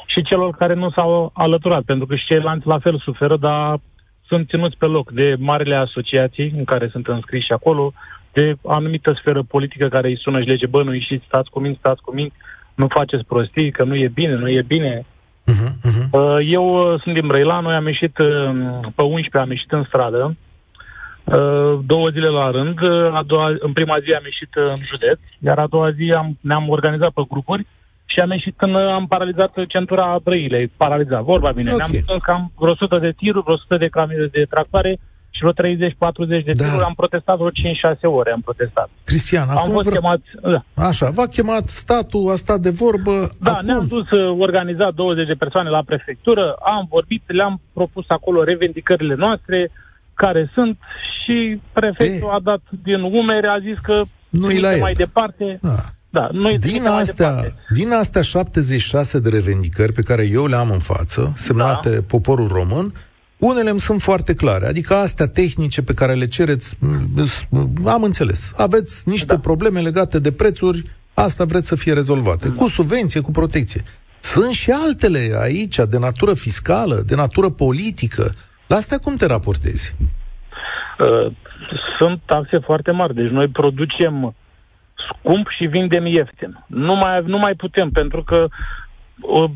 G: și celor care nu s-au alăturat, pentru că și ceilalți la fel suferă, dar sunt ținuți pe loc de marile asociații în care sunt înscriși acolo, de anumită sferă politică care îi sună și lege, bă, nu ieșiți, stați cu mine, stați cu mine, nu faceți prostii, că nu e bine, nu e bine. Uh-huh, uh-huh. Eu uh, sunt din Brăila, noi am ieșit uh, pe 11, am ieșit în stradă, uh, două zile la rând. A doua, în prima zi am ieșit în județ, iar a doua zi am, ne-am organizat pe grupuri și am ieșit când am paralizat centura Brăilei, paralizat, vorba bine. Okay. Ne-am strâns cam vreo 100 de tiruri, vreo 100 de camioane de tractoare și vreo 30-40 de da. tiruri, am protestat vreo 5-6 ore, am protestat.
B: Cristian,
G: am fost vreo... chemat...
B: Da. Așa, v-a chemat statul, a stat de vorbă.
G: Da,
B: acum...
G: ne-am dus uh, organizat 20 de persoane la prefectură, am vorbit, le-am propus acolo revendicările noastre, care sunt, și prefectul e... a dat din umere, a zis că nu la mai departe. Da. Da, noi
B: din, astea, din astea 76 de revendicări pe care eu le am în față, semnate da. poporul român, Unele îmi sunt foarte clare, adică astea tehnice pe care le cereți, am înțeles. Aveți niște da. probleme legate de prețuri, asta vreți să fie rezolvate, da. cu subvenție, cu protecție. Sunt și altele aici, de natură fiscală, de natură politică. La astea cum te raportezi?
G: Uh, sunt taxe foarte mari, deci noi producem scump și vindem ieftin. Nu mai, nu mai putem, pentru că uh,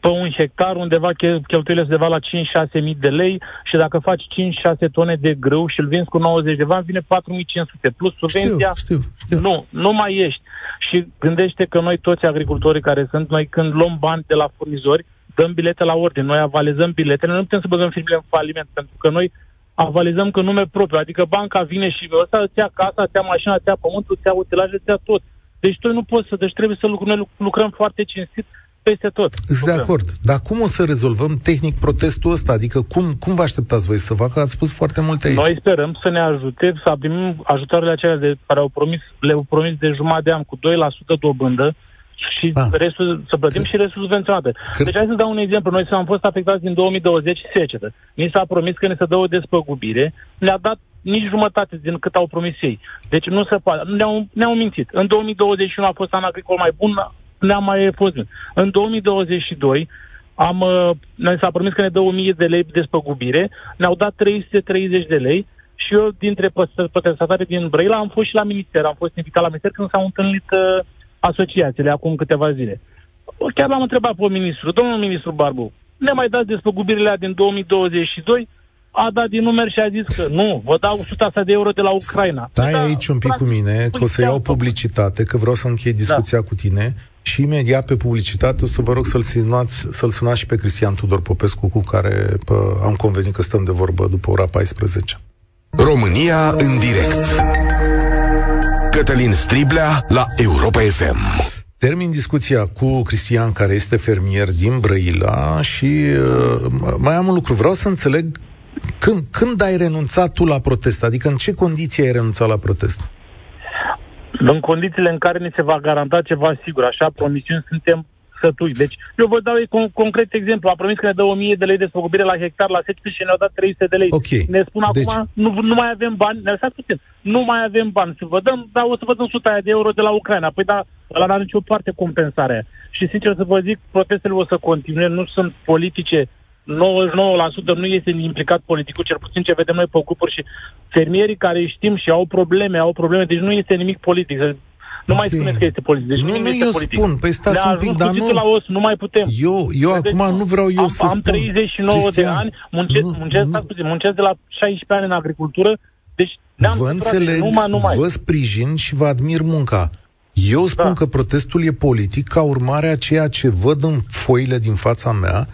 G: pe un hectar undeva cheltuielile undeva la 5-6 mii de lei și dacă faci 5-6 tone de grâu și îl vinzi cu 90 de bani, vine 4500 plus subvenția.
B: Știu, știu, știu.
G: Nu, nu mai ești. Și gândește că noi toți agricultorii care sunt, noi când luăm bani de la furnizori, dăm bilete la ordine, noi avalizăm biletele, nu putem să băgăm firmele în faliment, pentru că noi avalizăm că nume propriu, adică banca vine și ăsta îți ia casa, îți ia mașina, îți ia pământul, îți ia utilaje, îți ia tot. Deci tu nu poți să, deci trebuie să lucrăm, noi lucrăm foarte cinstit peste tot.
B: Sunt de acord. Dar cum o să rezolvăm tehnic protestul ăsta? Adică cum, cum vă așteptați voi să facă? Ați spus foarte multe aici.
G: Noi sperăm să ne ajute să primim ajutoarele acelea de care au promis, le-au promis de jumătate de an cu 2% dobândă și ah. restul, să plătim și restul subvenționate. Cre- deci hai să dau un exemplu. Noi am fost afectați din 2020 secetă. Ni s-a promis că ne se dă o despăgubire. Ne-a dat nici jumătate din cât au promis ei. Deci nu se poate. Ne-au, ne-au mințit. În 2021 a fost an agricol mai bun, ne-am mai fost. În 2022 am, uh, ne s-a promis că ne dă 1000 de lei despăgubire, ne-au dat 330 de lei și eu, dintre protestatarii din Brăila, am fost și la minister. Am fost invitat la minister când s-au întâlnit uh, asociațiile acum câteva zile. Chiar l-am întrebat pe ministru, domnul ministru Barbu, ne mai dați despăgubirile din 2022? a dat din număr și a zis că nu, vă dau 100 de euro de la Ucraina.
B: Stai da, aici un pic cu mine, că o să iau publicitate, că vreau să închei discuția da. cu tine și imediat pe publicitate o să vă rog să-l sunați, să-l sunați și pe Cristian Tudor Popescu, cu care pă, am convenit că stăm de vorbă după ora 14.
A: România în direct. Cătălin Striblea la Europa FM.
B: Termin discuția cu Cristian, care este fermier din Brăila și uh, mai am un lucru. Vreau să înțeleg când, când ai renunțat tu la protest? Adică în ce condiții ai renunțat la protest?
G: În condițiile în care ni se va garanta ceva sigur. Așa, promisiuni suntem sătuși. Deci, eu vă dau un concret exemplu. A promis că ne dă 1000 de lei de spăgubire la hectar la secție și ne-au dat 300 de lei.
B: Okay.
G: Ne spun
B: deci...
G: acum, nu, nu mai avem bani, ne lăsați puțin, nu mai avem bani. Să vă dăm, da, o să vă dăm 100 de euro de la Ucraina. Păi da, ăla n-are nicio parte compensare. Și sincer să vă zic, protestele o să continue, nu sunt politice 99% nu este implicat politicul, cel puțin ce vedem noi pe grupuri și fermierii care știm și au probleme, au probleme, deci nu este nimic politic. Nu okay. mai spuneți că este politic. Deci
B: nu,
G: nu,
B: nu eu
G: politic.
B: spun, păi stați
G: Ne
B: un pic, dar nu...
G: la os, nu mai putem.
B: Eu, eu acum nu vreau eu
G: am,
B: să
G: am
B: spun.
G: 39 Cristian, de ani, muncesc, nu, muncesc, nu. Puțin, muncesc de la 16 ani în agricultură, deci ne-am
B: vă înțeleg, numai, numai. vă sprijin și vă admir munca. Eu spun da. că protestul e politic ca urmare a ceea ce văd în foile din fața mea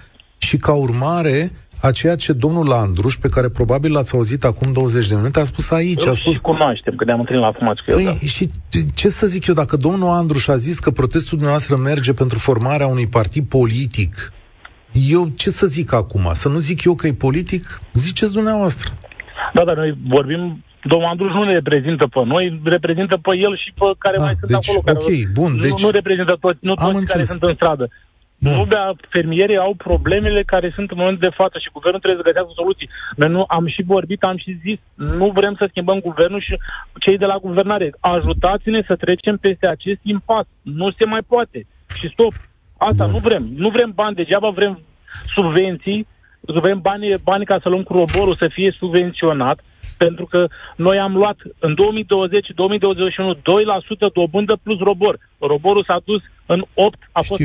B: și ca urmare a ceea ce domnul Andruș, pe care probabil l-ați auzit acum 20 de minute, a spus aici.
G: Eu
B: a spus...
G: și cunoaștem, că ne-am întâlnit la fumați cu el. Păi,
B: da. și ce să zic eu, dacă domnul Andruș a zis că protestul dumneavoastră merge pentru formarea unui partid politic, eu ce să zic acum? Să nu zic eu că e politic? Ziceți dumneavoastră.
G: Da, dar noi vorbim Domnul Andruș nu ne reprezintă pe noi, reprezintă pe el și pe care ah, mai sunt
B: deci,
G: acolo.
B: Care ok, bun.
G: Nu,
B: deci,
G: nu reprezintă toți, nu toți care sunt în stradă. Nu, dar fermierii au problemele care sunt în momentul de față și guvernul trebuie să găsească soluții. Noi nu am și vorbit, am și zis, nu vrem să schimbăm guvernul și cei de la guvernare. Ajutați-ne să trecem peste acest impas. Nu se mai poate. Și stop. Asta Bun. nu vrem. Nu vrem bani degeaba, vrem subvenții, vrem bani, bani ca să luăm cu roborul să fie subvenționat pentru că noi am luat în 2020-2021 2% dobândă plus robor. Roborul s-a dus în 8, a fost 8-9%.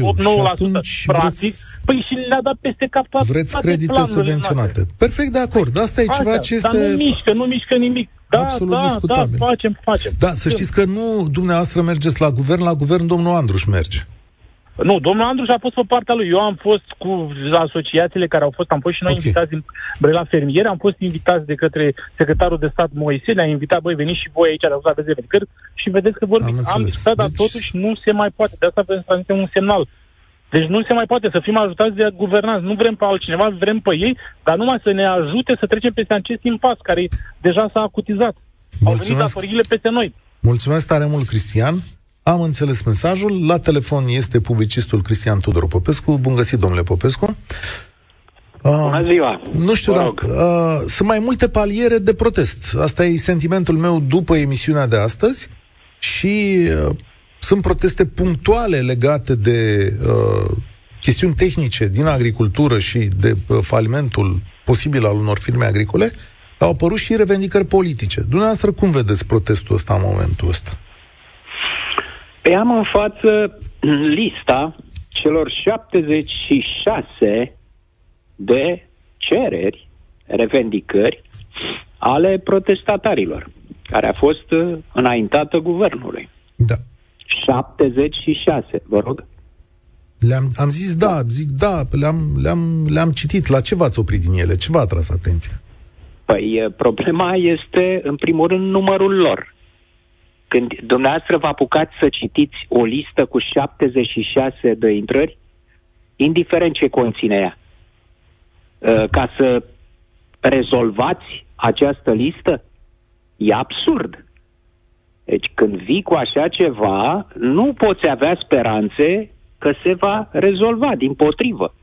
G: Practic, vreți... păi și ne-a dat peste cap toate
B: Vreți credite subvenționate. Perfect de acord. Asta e Așa, ceva ce este...
G: Dar nu mișcă, nu mișcă nimic. Da, Absolut da, discutabil. da, facem, facem.
B: Da, să știți că nu dumneavoastră mergeți la guvern, la guvern domnul Andruș merge.
G: Nu, domnul Andruș a fost pe partea lui. Eu am fost cu asociațiile care au fost, am fost și noi okay. invitați din Brela Fermieri, am fost invitați de către secretarul de stat Moise, ne-a invitat, băi, veniți și voi aici, la aveți eveniment. Și vedeți că vorbim. Am, am discutat, deci... dar totuși nu se mai poate. De asta vrem să transmitem un semnal. Deci nu se mai poate să fim ajutați de guvernanți. Nu vrem pe altcineva, vrem pe ei, dar numai să ne ajute să trecem peste acest impas care deja s-a acutizat. Mulțumesc. Au venit datoriile peste noi.
B: Mulțumesc tare mult, Cristian. Am înțeles mesajul. La telefon este publicistul Cristian Tudor Popescu. Bun găsit, domnule Popescu.
H: Bună ziua!
B: Nu știu, dar uh, sunt mai multe paliere de protest. Asta e sentimentul meu după emisiunea de astăzi și uh, sunt proteste punctuale legate de uh, chestiuni tehnice din agricultură și de uh, falimentul posibil al unor firme agricole, au apărut și revendicări politice. Dumneavoastră, cum vedeți protestul ăsta în momentul ăsta?
H: Păi am în față *clears throat* lista celor 76 de cereri, revendicări ale protestatarilor, care a fost uh, înaintată guvernului.
B: Da.
H: 76, vă rog.
B: Le-am, am zis da, zic da, le-am, le-am, le-am citit. La ce v-ați oprit din ele? Ce v-a atras atenția?
H: Păi problema este, în primul rând, numărul lor. Când dumneavoastră vă apucați să citiți o listă cu 76 de intrări, indiferent ce conține ea, ca să rezolvați această listă, e absurd. Deci când vii cu așa ceva, nu poți avea speranțe că se va rezolva, din potrivă.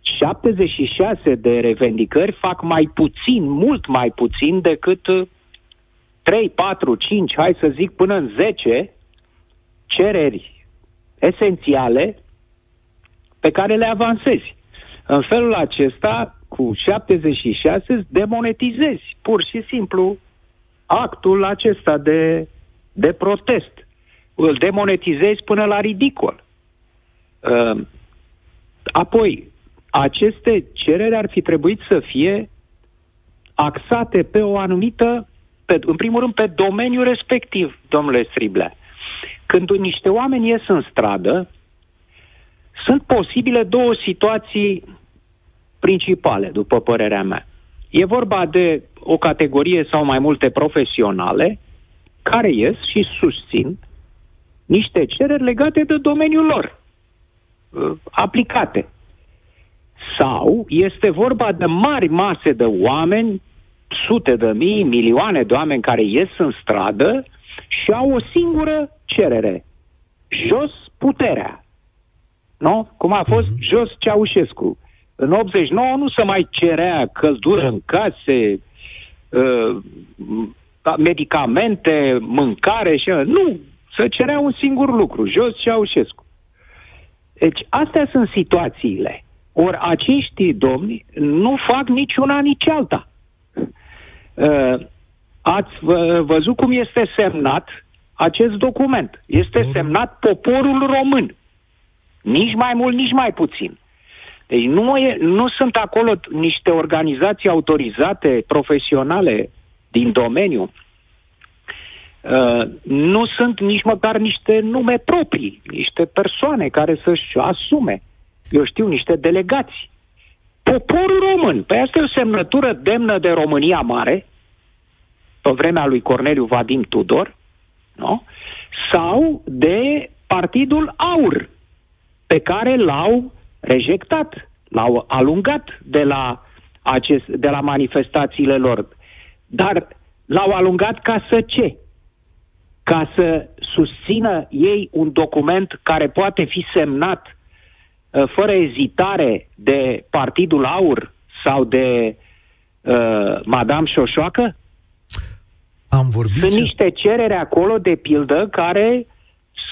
H: 76 de revendicări fac mai puțin, mult mai puțin decât 3, 4, 5, hai să zic până în 10 cereri esențiale pe care le avansezi. În felul acesta, cu 76, demonetizezi pur și simplu actul acesta de, de protest. Îl demonetizezi până la ridicol. Uh, apoi, aceste cereri ar fi trebuit să fie axate pe o anumită, pe, în primul rând, pe domeniul respectiv, domnule Striblea. Când niște oameni ies în stradă, sunt posibile două situații principale, după părerea mea. E vorba de o categorie sau mai multe profesionale care ies și susțin niște cereri legate de domeniul lor, uh, aplicate. Sau este vorba de mari mase de oameni, sute de mii, milioane de oameni care ies în stradă și au o singură cerere. Jos puterea. Nu? Cum a fost uh-huh. jos Ceaușescu. În 89 nu se mai cerea căldură în case, uh, medicamente, mâncare și... Nu, se cerea un singur lucru, jos Ceaușescu. Deci, astea sunt situațiile. Ori acești domni nu fac niciuna, nici alta. Uh, ați văzut cum este semnat acest document. Este semnat poporul român. Nici mai mult, nici mai puțin. Deci nu, e, nu sunt acolo niște organizații autorizate, profesionale din domeniu. Uh, nu sunt nici măcar niște nume proprii, niște persoane care să-și asume, eu știu, niște delegați. Poporul român, pe asta e o semnătură demnă de România Mare, pe vremea lui Corneliu Vadim Tudor, nu? sau de Partidul Aur, pe care l-au rejectat, l-au alungat de la, acest, de la manifestațiile lor. Dar l-au alungat ca să ce? Ca să susțină ei un document care poate fi semnat uh, fără ezitare de Partidul Aur sau de uh, Madame Șoșoacă?
B: Am vorbit
H: Sunt niște cereri acolo, de pildă, care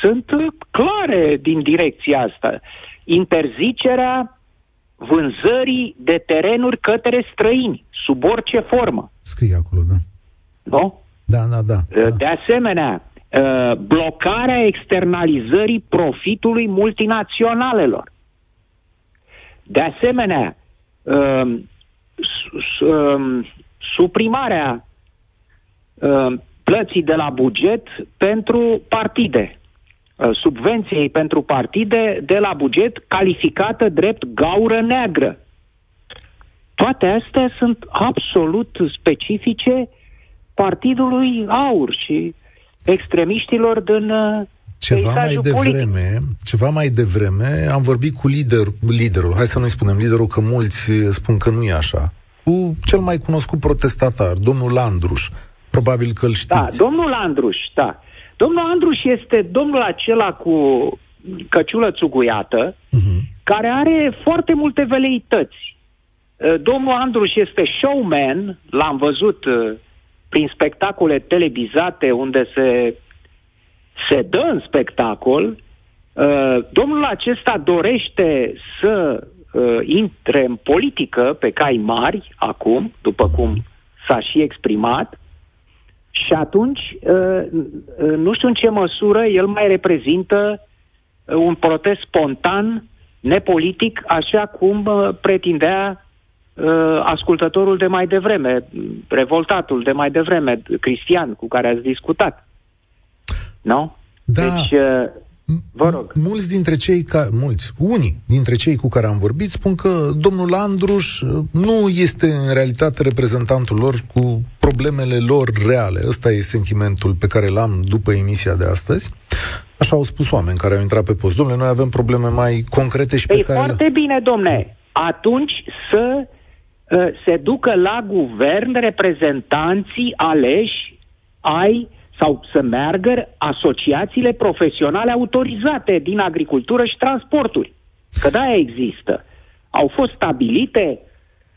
H: sunt clare din direcția asta. Interzicerea vânzării de terenuri către străini, sub orice formă.
B: Scrie acolo, da.
H: Nu?
B: Da, da, da.
H: Uh, de asemenea, uh, blocarea externalizării profitului multinaționalelor. De asemenea, um, um, suprimarea um, plății de la buget pentru partide. Uh, subvenției pentru partide de la buget calificată drept gaură neagră. Toate astea sunt absolut specifice partidului AUR și extremiștilor din uh,
B: ceva mai devreme, ceva mai devreme am vorbit cu lider, liderul, hai să nu-i spunem liderul, că mulți spun că nu e așa, cu cel mai cunoscut protestatar, domnul Landruș. Probabil că îl știți.
H: Da, domnul Landruș, da. Domnul Andruș este domnul acela cu căciulă țuguiată, uh-huh. care are foarte multe veleități. uh, domnul Andruș este showman, l-am văzut uh, prin spectacole televizate unde se, se dă în spectacol, uh, domnul acesta dorește să uh, intre în politică pe cai mari acum, după cum s-a și exprimat, și atunci uh, uh, nu știu în ce măsură el mai reprezintă uh, un protest spontan, nepolitic, așa cum uh, pretindea uh, ascultătorul de mai devreme, revoltatul de mai devreme, Cristian, cu care ați discutat. Nu?
B: Da.
H: Deci, uh, vă rog.
B: Mulți dintre cei ca, mulți, unii dintre cei cu care am vorbit spun că domnul Andruș uh, nu este în realitate reprezentantul lor cu problemele lor reale. Ăsta e sentimentul pe care l-am după emisia de astăzi. Așa au spus oameni care au intrat pe post. Domnule, noi avem probleme mai concrete și pe
H: Ei,
B: care
H: foarte
B: le...
H: bine, domne. Atunci să uh, se ducă la guvern reprezentanții aleși ai sau să meargă asociațiile profesionale autorizate din agricultură și transporturi. Că da, există. Au fost stabilite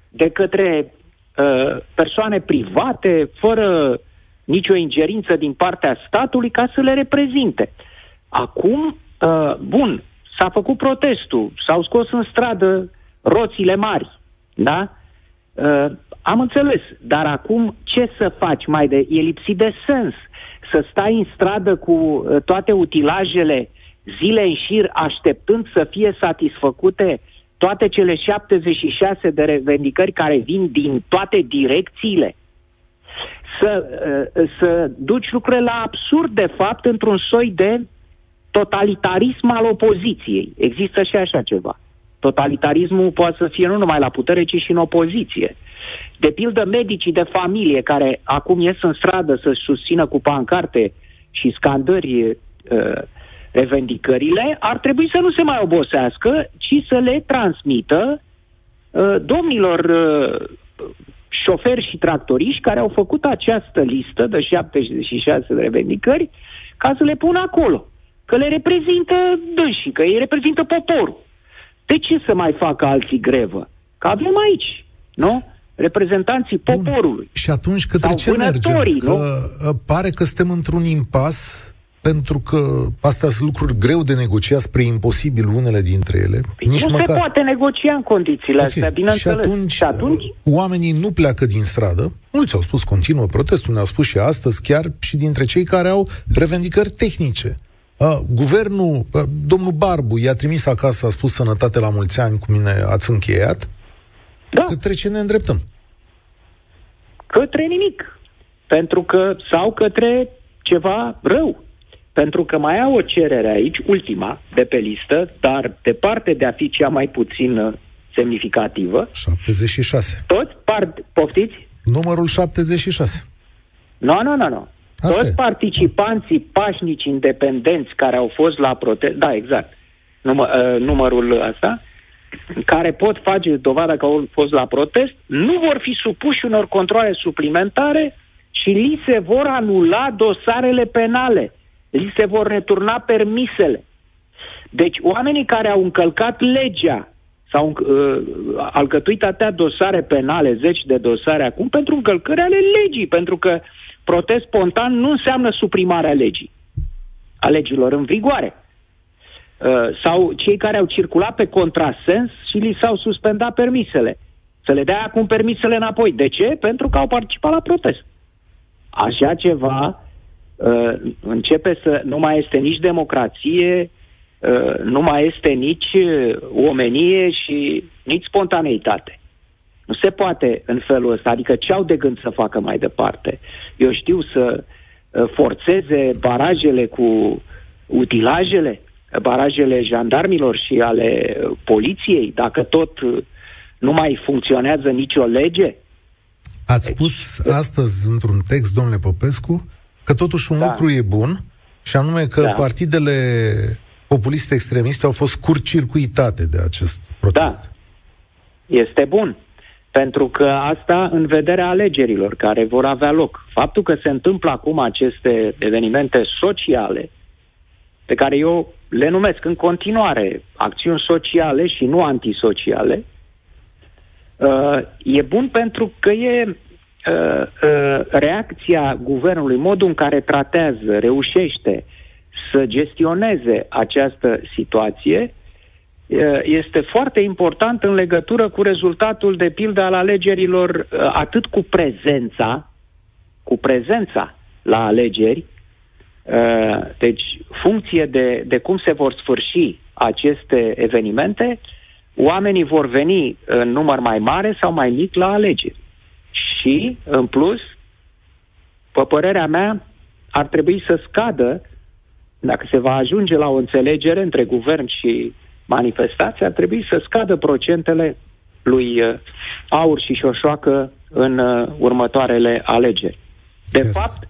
H: de către uh, persoane private, fără nicio ingerință din partea statului, ca să le reprezinte. Acum, uh, bun, s-a făcut protestul, s-au scos în stradă roțile mari, da? Uh, am înțeles, dar acum ce să faci mai de... E lipsit de sens să stai în stradă cu uh, toate utilajele zile în șir așteptând să fie satisfăcute toate cele 76 de revendicări care vin din toate direcțiile. Să, uh, să duci lucrurile la absurd, de fapt, într-un soi de totalitarism al opoziției. Există și așa ceva. Totalitarismul poate să fie nu numai la putere, ci și în opoziție. De pildă, medicii de familie care acum ies în stradă să susțină cu pancarte și scandări uh, revendicările, ar trebui să nu se mai obosească, ci să le transmită uh, domnilor uh, șoferi și tractoriști care au făcut această listă de 76 de revendicări ca să le pună acolo. Că le reprezintă dânsii, că ei reprezintă poporul. De ce să mai facă alții grevă? Că avem aici, nu? Reprezentanții
B: Bun.
H: poporului.
B: Și atunci către
H: Sau
B: ce mergem?
H: vânătorii,
B: Că uh, pare că suntem într-un impas pentru că astea sunt lucruri greu de negociat spre imposibil unele dintre ele.
H: Nici nu măcar... se poate negocia în condițiile okay. astea, bineînțeles.
B: Și atunci,
H: și atunci
B: oamenii nu pleacă din stradă. Mulți au spus continuă protestul, ne-au spus și astăzi, chiar și dintre cei care au revendicări tehnice. Uh, guvernul, uh, domnul Barbu i-a trimis acasă, a spus sănătate la mulți ani, cu mine ați încheiat.
H: Da.
B: Către ce ne îndreptăm?
H: Către nimic. Pentru că, sau către ceva rău. Pentru că mai au o cerere aici, ultima, de pe listă, dar departe de a fi cea mai puțin uh, semnificativă.
B: 76.
H: Toți part... Poftiți?
B: Numărul 76.
H: Nu, nu, nu, nu. Toți participanții pașnici independenți care au fost la protest, da, exact, numă, uh, numărul ăsta, care pot face dovada că au fost la protest, nu vor fi supuși unor controle suplimentare și li se vor anula dosarele penale. Li se vor returna permisele. Deci oamenii care au încălcat legea sau uh, alcătuit atâtea dosare penale, zeci de dosare acum, pentru încălcări ale legii, pentru că protest spontan nu înseamnă suprimarea legii, a legilor în vigoare. Uh, sau cei care au circulat pe contrasens și li s-au suspendat permisele. Să le dea acum permisele înapoi. De ce? Pentru că au participat la protest. Așa ceva uh, începe să nu mai este nici democrație, uh, nu mai este nici uh, omenie și nici spontaneitate. Nu se poate în felul ăsta. Adică ce au de gând să facă mai departe? Eu știu să uh, forțeze barajele cu utilajele? Barajele jandarmilor și ale uh, poliției, dacă tot uh, nu mai funcționează nicio lege?
B: Ați deci, spus astăzi într-un text, domnule Popescu, că totuși un da. lucru e bun, și anume că da. partidele populiste extremiste au fost curcircuitate de acest protest.
H: Da. Este bun. Pentru că asta în vederea alegerilor care vor avea loc. Faptul că se întâmplă acum aceste evenimente sociale, pe care eu le numesc în continuare acțiuni sociale și nu antisociale, Uh, e bun pentru că e uh, uh, reacția guvernului, modul în care tratează, reușește să gestioneze această situație, uh, este foarte important în legătură cu rezultatul de pildă al alegerilor, uh, atât cu prezența, cu prezența la alegeri, uh, deci funcție de, de cum se vor sfârși aceste evenimente, oamenii vor veni în număr mai mare sau mai mic la alegeri. Și, în plus, pe părerea mea, ar trebui să scadă, dacă se va ajunge la o înțelegere între guvern și manifestație, ar trebui să scadă procentele lui uh, Aur și Șoșoacă în uh, următoarele alegeri. De
B: Yes.
H: fapt,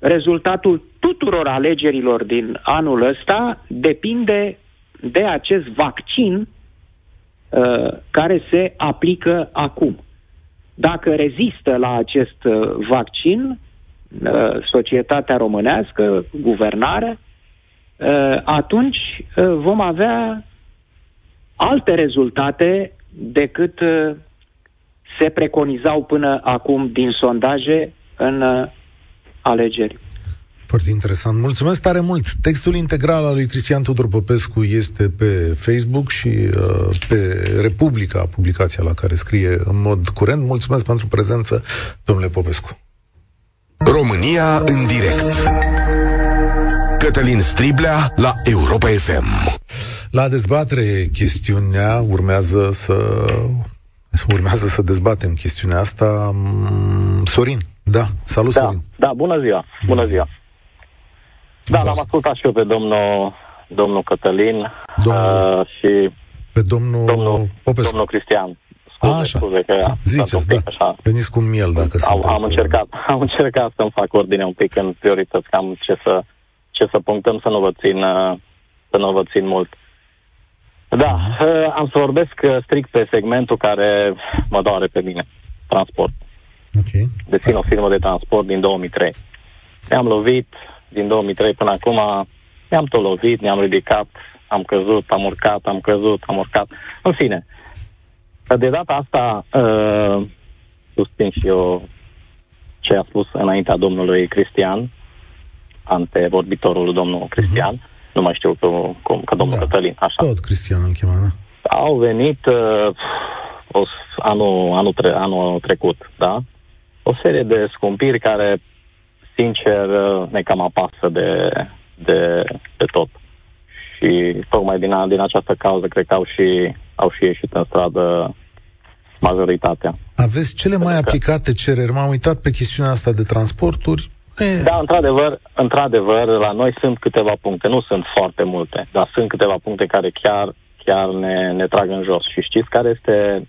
H: rezultatul tuturor alegerilor din anul ăsta depinde de acest vaccin uh, care se aplică acum. Dacă rezistă la acest uh, vaccin, uh, societatea românească, guvernarea, uh, atunci uh, vom avea alte rezultate decât uh, se preconizau până acum din sondaje în uh, alegeri.
B: Foarte interesant. Mulțumesc tare mult. Textul integral al lui Cristian Tudor Popescu este pe Facebook și uh, pe Republica, publicația la care scrie în mod curent. Mulțumesc pentru prezență, domnule Popescu.
A: România în direct. Cătălin Striblea la Europa FM.
B: La dezbatere chestiunea urmează să urmează să dezbatem chestiunea asta. Mm, Sorin, da, salut
I: Da,
B: Sorin.
I: da, bună ziua, bună ziua. Da,
B: Da.
I: l-am ascultat și eu pe domnul, domnul Cătălin
B: Domnul-
I: uh, și
B: Pe domnul,
I: domnul,
B: Popescu.
I: domnul Cristian.
B: A,
I: Scuze,
B: așa.
I: scuze că am
B: Ziceți,
I: stat un
B: da.
I: pic așa.
B: Veniți cu miel dacă
I: Am,
B: sunteți.
I: am încercat, am încercat să-mi fac ordine un pic în priorități, cam ce să, ce să punctăm să nu vă țin, uh, să nu vă țin mult. Da, uh, am să vorbesc uh, strict pe segmentul care mă doare pe mine, transport.
B: Ok.
I: dețin o firmă de transport din 2003. Ne-am lovit din 2003 până acum, ne-am tot lovit, ne-am ridicat, am căzut, am urcat, am căzut, am urcat. În fine, de data asta uh, susțin și eu ce a spus înaintea domnului Cristian, antevorbitorul domnul Cristian, uh-huh. nu mai știu cum, cum că domnul
B: Da.
I: Cătălin, așa
B: Tot Cristian îl chema, da?
I: au venit uh, o, anul, anul, tre- anul trecut, da? O serie de scumpiri care, sincer, uh, ne cam apasă de, de, de tot. Și tocmai din, a, din această cauză cred că au și, au și ieșit în stradă majoritatea.
B: Aveți cele mai
I: Pentru că-
B: aplicate cereri. M-am uitat pe chestiunea asta de transporturi. E,
I: Da, într-adevăr, într-adevăr, la noi sunt câteva puncte, nu sunt foarte multe, dar sunt câteva puncte care chiar, chiar ne, ne trag în jos. Și știți care este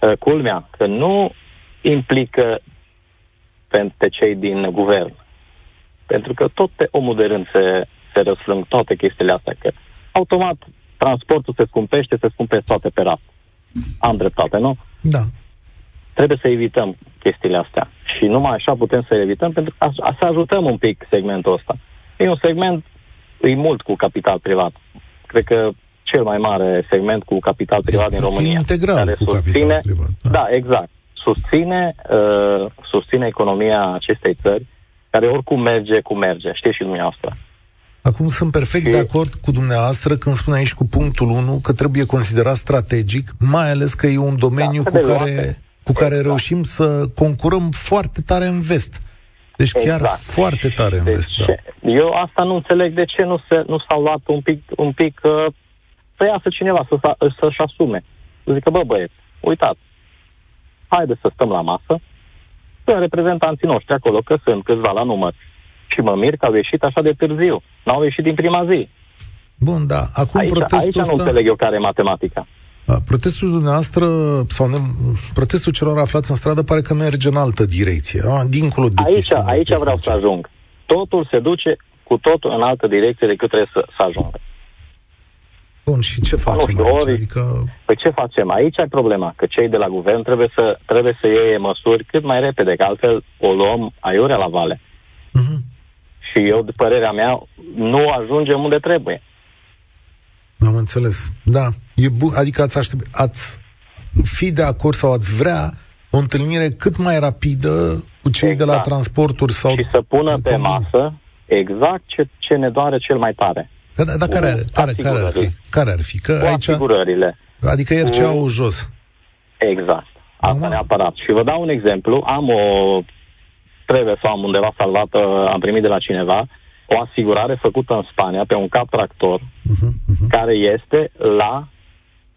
I: uh, culmea? Că nu implică pe, pe cei din guvern. Pentru că tot pe omul de rând se, se răsfrâng toate chestiile astea, că automat transportul se scumpește, se scumpesc toate pe rat. Am dreptate, nu?
B: Da.
I: trebuie să evităm chestiile astea. Și numai așa putem să evităm, pentru că a, să ajutăm un pic segmentul ăsta. E un segment, e mult cu capital privat. Cred că cel mai mare segment cu capital privat din
B: E
I: România.
B: integral
I: care
B: cu
I: susține,
B: capital privat. Da.
I: Da, exact. Susține, uh, susține economia acestei țări, care oricum merge cum merge. Știți și dumneavoastră.
B: Acum sunt perfect
I: Și-
B: de acord cu dumneavoastră când spune aici cu punctul 1 că trebuie considerat strategic, mai ales că e un domeniu
I: Da,
B: cu
I: de
B: care,
I: luate.
B: cu care
I: Exact.
B: reușim să concurăm foarte tare în vest. Deci chiar
I: Exact.
B: foarte tare în
I: Deci,
B: vest. Da.
I: Eu asta nu înțeleg de ce nu, se, nu s-au luat un pic, un pic uh, să iasă cineva să, să, să-și asume. Să zică, bă băieți, uitați, haideți să stăm la masă, sunt reprezentanții noștri acolo, că sunt câțiva la număr. Și mă mir că au ieșit așa de târziu. N-au ieșit din prima zi.
B: Bun, da. Acum
I: Aici,
B: protestul
I: aici nu
B: ăsta...
I: înțeleg eu care e matematica.
B: Da, Protestul dumneavoastră, sau ne, protestul celor aflați în stradă pare că merge în altă direcție, a? dincolo de
I: Aici,
B: chestiunile
I: aici vreau
B: tehnice.
I: să ajung. Totul se duce cu totul în altă direcție decât trebuie să, să ajungă.
B: Bun, și ce facem
I: știu,
B: aici?
I: ori-
B: Adică,
I: Păi ce facem? Aici e problema, că cei de la guvern trebuie să, trebuie să iei măsuri cât mai repede, că altfel o luăm aiurea la vale.
B: uh-huh.
I: Și eu, de părerea mea, nu ajungem unde trebuie.
B: am înțeles. Da, e bun, adică ați, aștept, ați fi de acord sau ați vrea o întâlnire cât mai rapidă cu cei exact. de la exact. transporturi sau...
I: Și să pună pe masă exact ce, ce ne doare cel mai tare.
B: Da, da, da care, ar, care, care ar fi? Care ar fi? Că
I: cu aici, asigurările.
B: Adică ieri au jos.
I: Exact. Asta Am... neapărat. Și vă dau un exemplu. Am o... Trebuie să am undeva salvată, am primit de la cineva, o asigurare făcută în Spania pe un cap tractor uh-huh, uh-huh. care este la,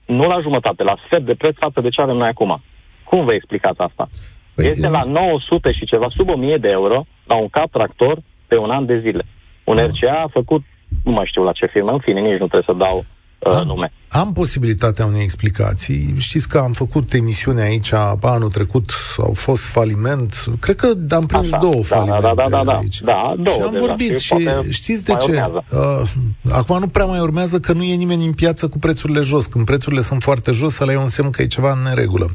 I: nu la jumătate, la sfert de preț față de ce avem noi acum. Cum vă explicați asta? Păi este la 900 și ceva, sub 1000 de euro, la un cap tractor pe un an de zile. Un uh-huh. RCA a făcut, nu mai știu la ce firmă, în fine, nici nu trebuie să dau uh, am, nume.
B: Am posibilitatea unei explicații. Știți că am făcut emisiune aici anul trecut, au fost faliment. Cred că am prins Așa, două da, falimente
I: da, da, da, da,
B: aici.
I: Da, două
B: și am deja, vorbit și, și știți de ce? Uh, acum nu prea mai urmează că nu e nimeni în piață cu prețurile jos. Când prețurile sunt foarte jos, ăla e un semn că e ceva în neregulă.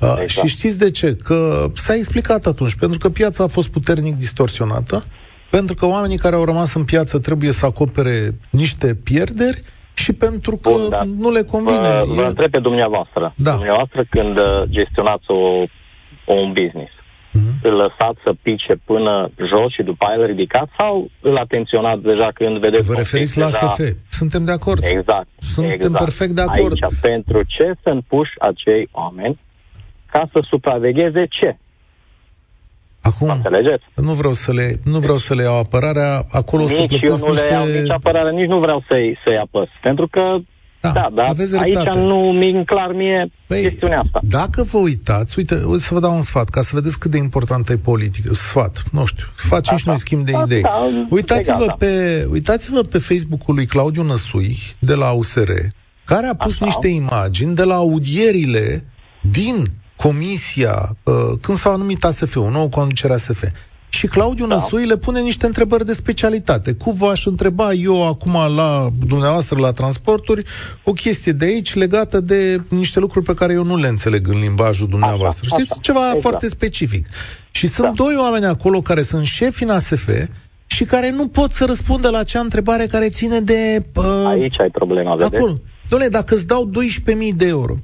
B: Uh, exact. Și știți de ce? Că s-a explicat atunci, pentru că piața a fost puternic distorsionată, pentru că oamenii care au rămas în piață trebuie să acopere niște pierderi și pentru că Bun, da. nu le convine. Vă,
I: vă întreb pe dumneavoastră.
B: Da.
I: Dumneavoastră când uh, gestionați o, un business, mm-hmm. îl lăsați să pice până jos și după aia îl ridicați sau îl atenționați deja când vedeți...
B: Vă referiți la deja... SF. Suntem de acord.
I: Exact.
B: Suntem
I: exact.
B: perfect de acord.
I: Aici, pentru ce sunt puși acei oameni ca să supravegheze ce?
B: Acum,
I: Înțelegeți?
B: nu vreau să le, nu vreau să le iau apărarea, acolo
I: nici
B: să
I: eu nu niște... le iau nici apărare, nici nu vreau să-i, să-i apăs. Pentru că, da, da dar aici nu mi clar mie păi, chestiunea asta.
B: Dacă vă uitați, uite, o să vă dau un sfat, ca să vedeți cât de importantă e politică. Sfat, nu știu, facem și noi schimb de da, idei. Da, uitați-vă, pe, uitați-vă pe Facebook-ul lui Claudiu Năsui, de la USR, care a pus Așa. niște imagini de la audierile din comisia, uh, când s-a numit ASF, o nouă conducere ASF, și Claudiu da. Năsui le pune niște întrebări de specialitate. Cum v-aș întreba eu acum la dumneavoastră la transporturi o chestie de aici legată de niște lucruri pe care eu nu le înțeleg în limbajul dumneavoastră. Așa, Știți? Așa, Ceva exact. foarte specific. Și sunt da. doi oameni acolo care sunt șefi în ASF și care nu pot să răspundă la acea întrebare care ține de...
I: Uh, aici ai problema, vedeți? Acolo.
B: Doamne, dacă îți dau 12.000 de euro, 15.000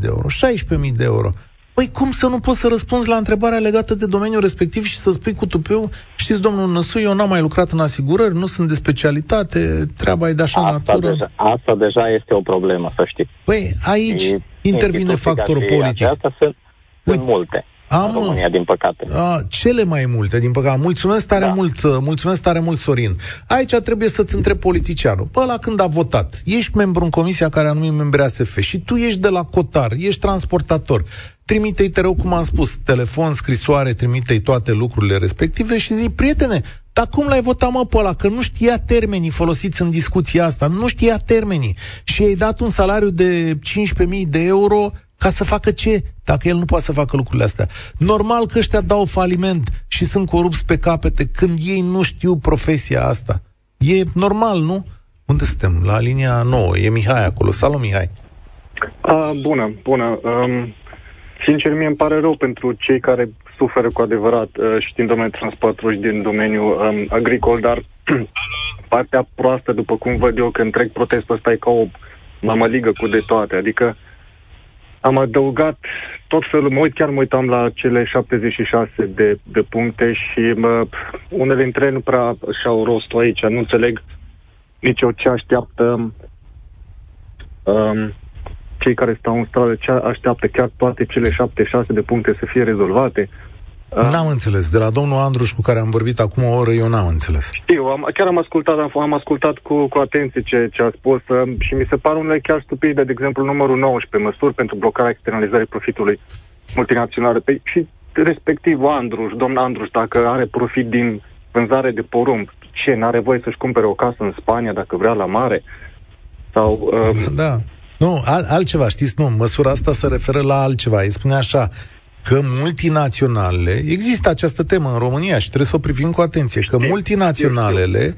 B: de euro, 16.000 de euro, Păi cum să nu poți să răspunzi la întrebarea legată de domeniul respectiv și să spui cu tupeu, știți, domnul Năsu, eu n-am mai lucrat în asigurări, nu sunt de specialitate, treaba e de așa
I: asta
B: natură.
I: Deja, asta deja este o problemă, să știți.
B: Păi aici și intervine factorul politic.
I: Asta sunt, sunt multe. Am, în România, din păcate.
B: A, cele mai multe, din păcate. Mulțumesc tare da. mult, uh, mulțumesc tare mult, Sorin. Aici trebuie să-ți întrebi politicianul. Păi la când a votat, ești membru în comisia care a numit membri ASF și tu ești de la Cotar, ești transportator. Trimite-i, te rog, cum am spus, telefon, scrisoare, trimite-i toate lucrurile respective și zi, prietene, dar cum l-ai votat, mă, pe ăla? Că nu știa termenii folosiți în discuția asta, nu știa termenii. Și ai dat un salariu de 15.000 de euro ca să facă ce? Dacă el nu poate să facă lucrurile astea. Normal că ăștia dau faliment și sunt corupți pe capete când ei nu știu profesia asta. E normal, nu? Unde suntem? La linia 9. E Mihai acolo. Salut, Mihai.
J: Uh, bună, bună. Um, sincer, mie îmi pare rău pentru cei care suferă cu adevărat uh, și din domeniul transportului și din domeniul um, agricol, dar *clears throat* partea proastă, după cum văd eu, că întreg protestul ăsta e ca o mămăligă cu de toate. Adică am adăugat tot felul, mă uit, chiar mă uitam la cele 76 de, de puncte și mă, unele dintre ele nu prea și-au rostul aici, nu înțeleg nici eu ce așteaptă um, cei care stau în stradă, ce așteaptă chiar toate cele 76 de puncte să fie rezolvate. Uh,
B: N-am înțeles. De la domnul Andruș cu care am vorbit acum o oră, eu n-am înțeles.
J: Știu, am, chiar am ascultat, am, am ascultat cu, cu atenție ce, ce a spus uh, și mi se par unele chiar stupide, de exemplu numărul 19, măsuri pentru blocarea externalizării profitului multinaționale. Pe, și respectiv Andruș, domnul Andruș, dacă are profit din vânzare de porumb, ce, n-are voie să-și cumpere o casă în Spania dacă vrea la mare? Sau, uh...
B: Da. Nu, al, altceva, știți, nu, măsura asta se referă la altceva. Îi spune așa, că multinaționalele, există această temă în România și trebuie să o privim cu atenție, că multinaționalele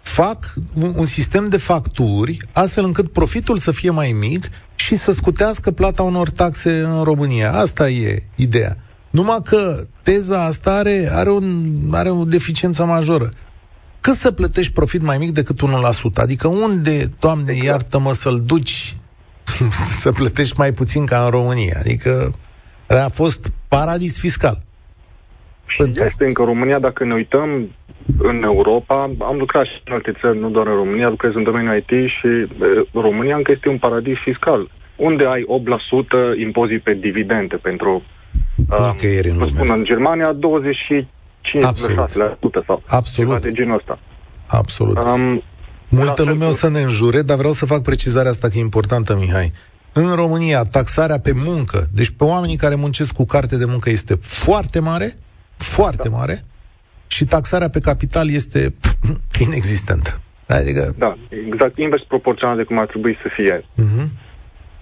B: fac un, un sistem de facturi astfel încât profitul să fie mai mic și să scutească plata unor taxe în România. Asta e ideea. Numai că teza asta are, are, un, are o deficiență majoră. Cât să plătești profit mai mic decât 1%? Adică unde, Doamne, exact. iartă-mă, să-l duci *laughs* să plătești mai puțin ca în România. Adică a fost paradis fiscal.
J: Și este încă România, dacă ne uităm în Europa, am lucrat și în alte țări, nu doar în România, lucrez în domeniul IT și România încă este un paradis fiscal, unde ai 8% impozit pe dividende pentru...
B: Nicăieri în
J: spun, în Germania 25% sau
B: Absolut.
J: ceva de genul ăsta.
B: Absolut. Um, Multă lume o să ne înjure, dar vreau să fac precizarea asta că e importantă, Mihai. În România, taxarea pe muncă, deci pe oamenii care muncesc cu carte de muncă este foarte mare, foarte da. mare, și taxarea pe capital este pf, *clears throat* inexistentă.
J: Adică... Da, exact invers proporțional de cum ar trebui să fie.
B: Uh-huh.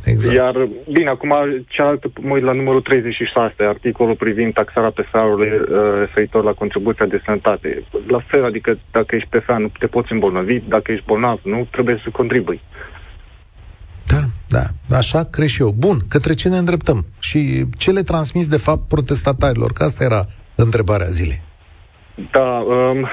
B: Exact.
J: Iar, bine, acum cealaltă, mă uit la numărul 36, articolul privind taxarea pe salariul uh, referitor la contribuția de sănătate. La fel, adică dacă ești pe nu te poți îmbolnăvi, dacă ești bolnav, nu trebuie să contribui.
B: Da, da, așa cred și eu. Bun, către ce ne îndreptăm? Și ce le transmis, de fapt, protestatarilor? Că asta era întrebarea zilei.
J: Da, um,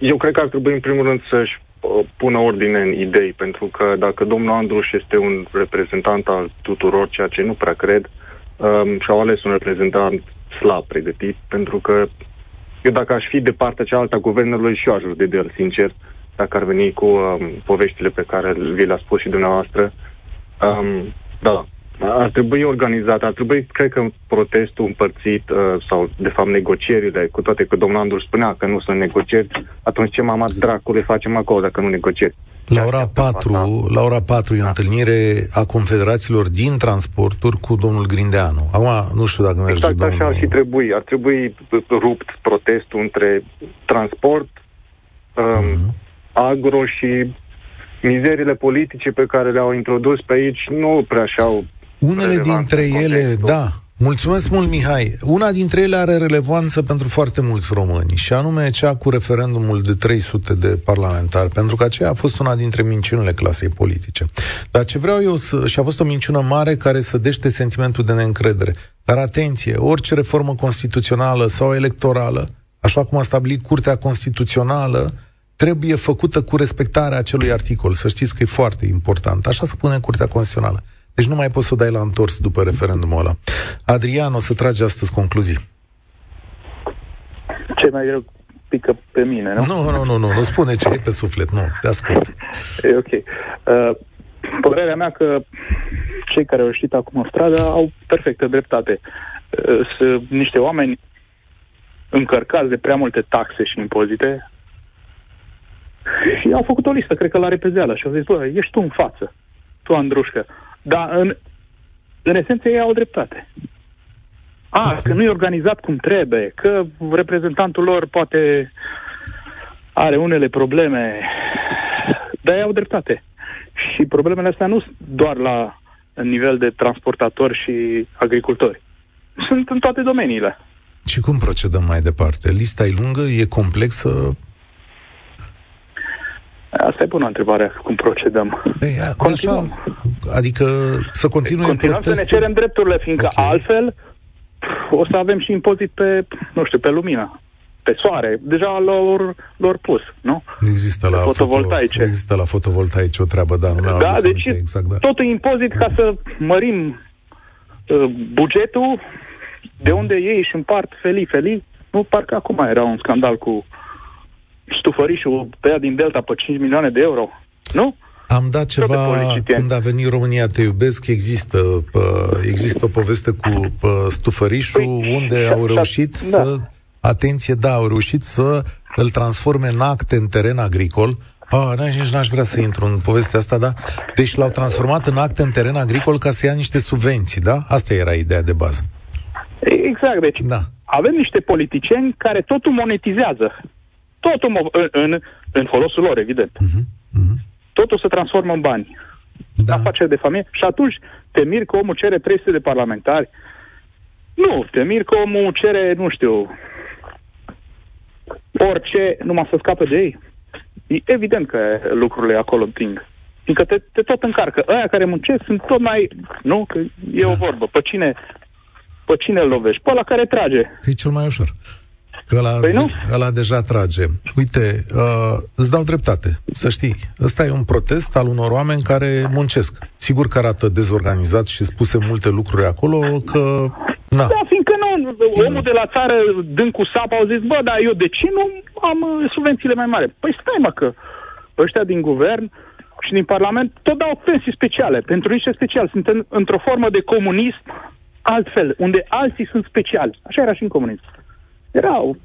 J: eu cred că ar trebui, în primul rând, să-și uh, pună ordine în idei, pentru că dacă domnul Andruș este un reprezentant al tuturor, ceea ce nu prea cred, um, și-au ales un reprezentant slab pregătit, pentru că eu dacă aș fi de partea cealaltă a guvernului și eu aș de el, sincer, dacă ar veni cu um, poveștile pe care vi le-a spus și dumneavoastră. Um, da, ar trebui organizat, ar trebui, cred că, protestul împărțit uh, sau, de fapt, negocierile, cu toate că domnul Andru spunea că nu sunt negocieri, atunci ce mama dracului facem acolo dacă nu negocieri?
B: La ora 4, la ora 4 e o întâlnire a confederațiilor din transporturi cu domnul Grindeanu. Acum, nu știu dacă merge
J: exact
B: domnul...
J: așa ar și trebui. Ar trebui rupt protestul între transport, um, mm-hmm. agro și mizerile politice pe care le-au introdus pe aici nu prea și-au
B: unele dintre ele, da, Mulțumesc mult, Mihai. Una dintre ele are relevanță pentru foarte mulți români, și anume cea cu referendumul de 300 de parlamentari, pentru că aceea a fost una dintre minciunile clasei politice. Dar ce vreau eu să... și a fost o minciună mare care să dește sentimentul de neîncredere. Dar atenție, orice reformă constituțională sau electorală, așa cum a stabilit Curtea Constituțională, trebuie făcută cu respectarea acelui articol. Să știți că e foarte important. Așa spune Curtea Constituțională. Deci nu mai poți să o dai la întors după referendumul ăla. Adrian, o să tragi astăzi concluzii.
G: Ce mai greu pică pe mine, nu?
B: Nu, nu, nu, nu, nu spune ce e pe suflet, nu, te ascult. *laughs*
G: E ok. Uh, părerea mea că cei care au ieșit acum în stradă au perfectă dreptate. Uh, sunt niște oameni încărcați de prea multe taxe și impozite și au făcut o listă, cred că la repezeală și au zis, bă, ești tu în față, tu, Andrușcă, dar în, în esență ei au dreptate. A, că nu e organizat cum trebuie, că reprezentantul lor poate are unele probleme, dar ei au dreptate. Și problemele astea nu sunt doar la nivel de transportatori și agricultori. Sunt în toate domeniile.
B: Și cum procedăm mai departe? Lista e lungă, e complexă,
G: Asta e bună întrebare, cum procedăm.
B: Ei, a, Continuăm. Așa, adică să continue
G: Continuăm protestul? să ne cerem drepturile, fiindcă okay. altfel o să avem și impozit pe, nu știu, pe lumină, pe soare. Deja lor, lor pus, nu?
B: Există la fotovoltaice. Foto, există la fotovoltaice o treabă, da, nu
G: Da, deci exact, da. tot impozit ca să mărim uh, bugetul de unde ei își împart felii-felii. Nu, parcă acum era un scandal cu stufărișul tăiat din Delta pe 5 milioane de euro. Nu?
B: Am dat ceva când a venit România Te iubesc, există, pă, există o poveste cu pă, stufărișul păi, unde au reușit da. să, atenție, da, au reușit să îl transforme în acte în teren agricol. Ah, nici n-aș vrea să intru în povestea asta, da? Deci l-au transformat în acte în teren agricol ca să ia niște subvenții, da? Asta era ideea de bază.
G: Exact, deci da. avem niște politicieni care totul monetizează totul în, în, în folosul lor, evident. Uh-huh. Uh-huh. Totul se transformă în bani. Da. Afaceri de familie. Și atunci te mir că omul cere 300 de parlamentari. Nu, te mir că omul cere, nu știu, orice, numai să scape de ei. E evident că lucrurile acolo împing. Fiindcă te, te tot încarcă. Aia care muncesc sunt tot mai... Nu? Că e da. o vorbă. Pe cine, pe cine îl lovești? Pe la care trage.
B: E cel mai ușor. Că ăla,
G: Păi nu?
B: ăla deja trage. Uite, uh, îți dau dreptate, să știi. Ăsta e un protest al unor oameni care muncesc. Sigur că arată dezorganizat și spuse multe lucruri acolo, că... Na,
G: Da, fiindcă nu, omul de la țară, dând cu sapa, au zis, bă, dar eu de ce nu am uh, subvențiile mai mari? Păi stai, mă, că ăștia din guvern și din Parlament tot dau pensii speciale, pentru niște speciali. Sunt în, într-o formă de comunism altfel, unde alții sunt speciali. Așa era și în comunism. Erau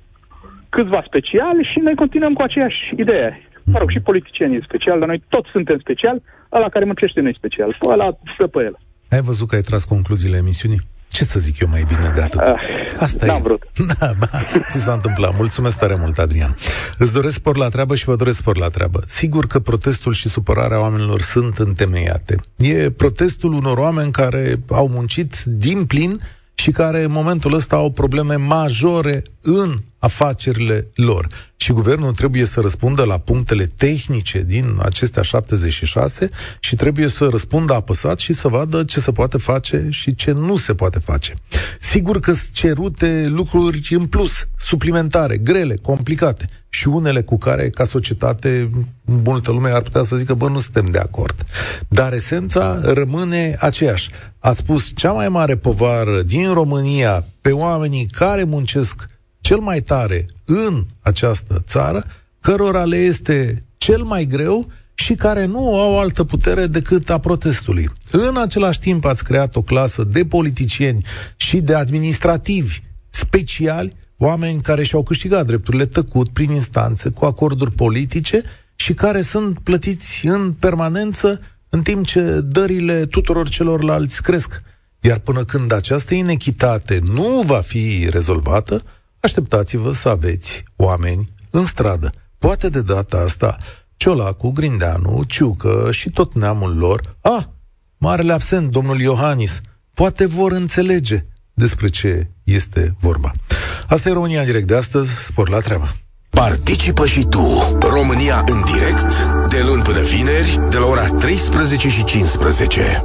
G: câțiva speciali și noi continuăm cu aceeași idee. Mă rog, și politicienii e special, dar noi toți suntem special, ăla care muncește nu e special, pe ăla stă pe el.
B: ai văzut că ai tras concluziile emisiunii? Ce să zic eu mai bine de atât?
G: Ah,
B: Asta
G: n-am
B: e.
G: vrut. *laughs*
B: Da, ba, ți s-a întâmplat. Mulțumesc tare mult, Adrian. Îți doresc spor la treabă și vă doresc spor la treabă. Sigur că protestul și supărarea oamenilor sunt întemeiate. E protestul unor oameni care au muncit din plin și care în momentul ăsta au probleme majore în afacerile lor. Și guvernul trebuie să răspundă la punctele tehnice din acestea 76 și trebuie să răspundă apăsat și să vadă ce se poate face și ce nu se poate face. Sigur că sunt cerute lucruri în plus, suplimentare, grele, complicate și unele cu care, ca societate, multă lume ar putea să zică, bă, nu suntem de acord. Dar esența rămâne aceeași. Ați spus cea mai mare povară din România pe oamenii care muncesc cel mai tare în această țară, cărora le este cel mai greu și care nu au altă putere decât a protestului. În același timp ați creat o clasă de politicieni și de administrativi speciali, oameni care și-au câștigat drepturile tăcut prin instanțe, cu acorduri politice și care sunt plătiți în permanență în timp ce dările tuturor celorlalți cresc. Iar până când această inechitate nu va fi rezolvată, așteptați-vă să aveți oameni în stradă. Poate de data asta Ciolacu, Grindeanu, Ciucă și tot neamul lor, ah, marele absent, domnul Iohannis, poate vor înțelege despre ce este vorba. Asta e România în direct de astăzi, spor la treabă.
A: Participă și tu, România în direct, de luni până vineri, de la ora 13 și 15.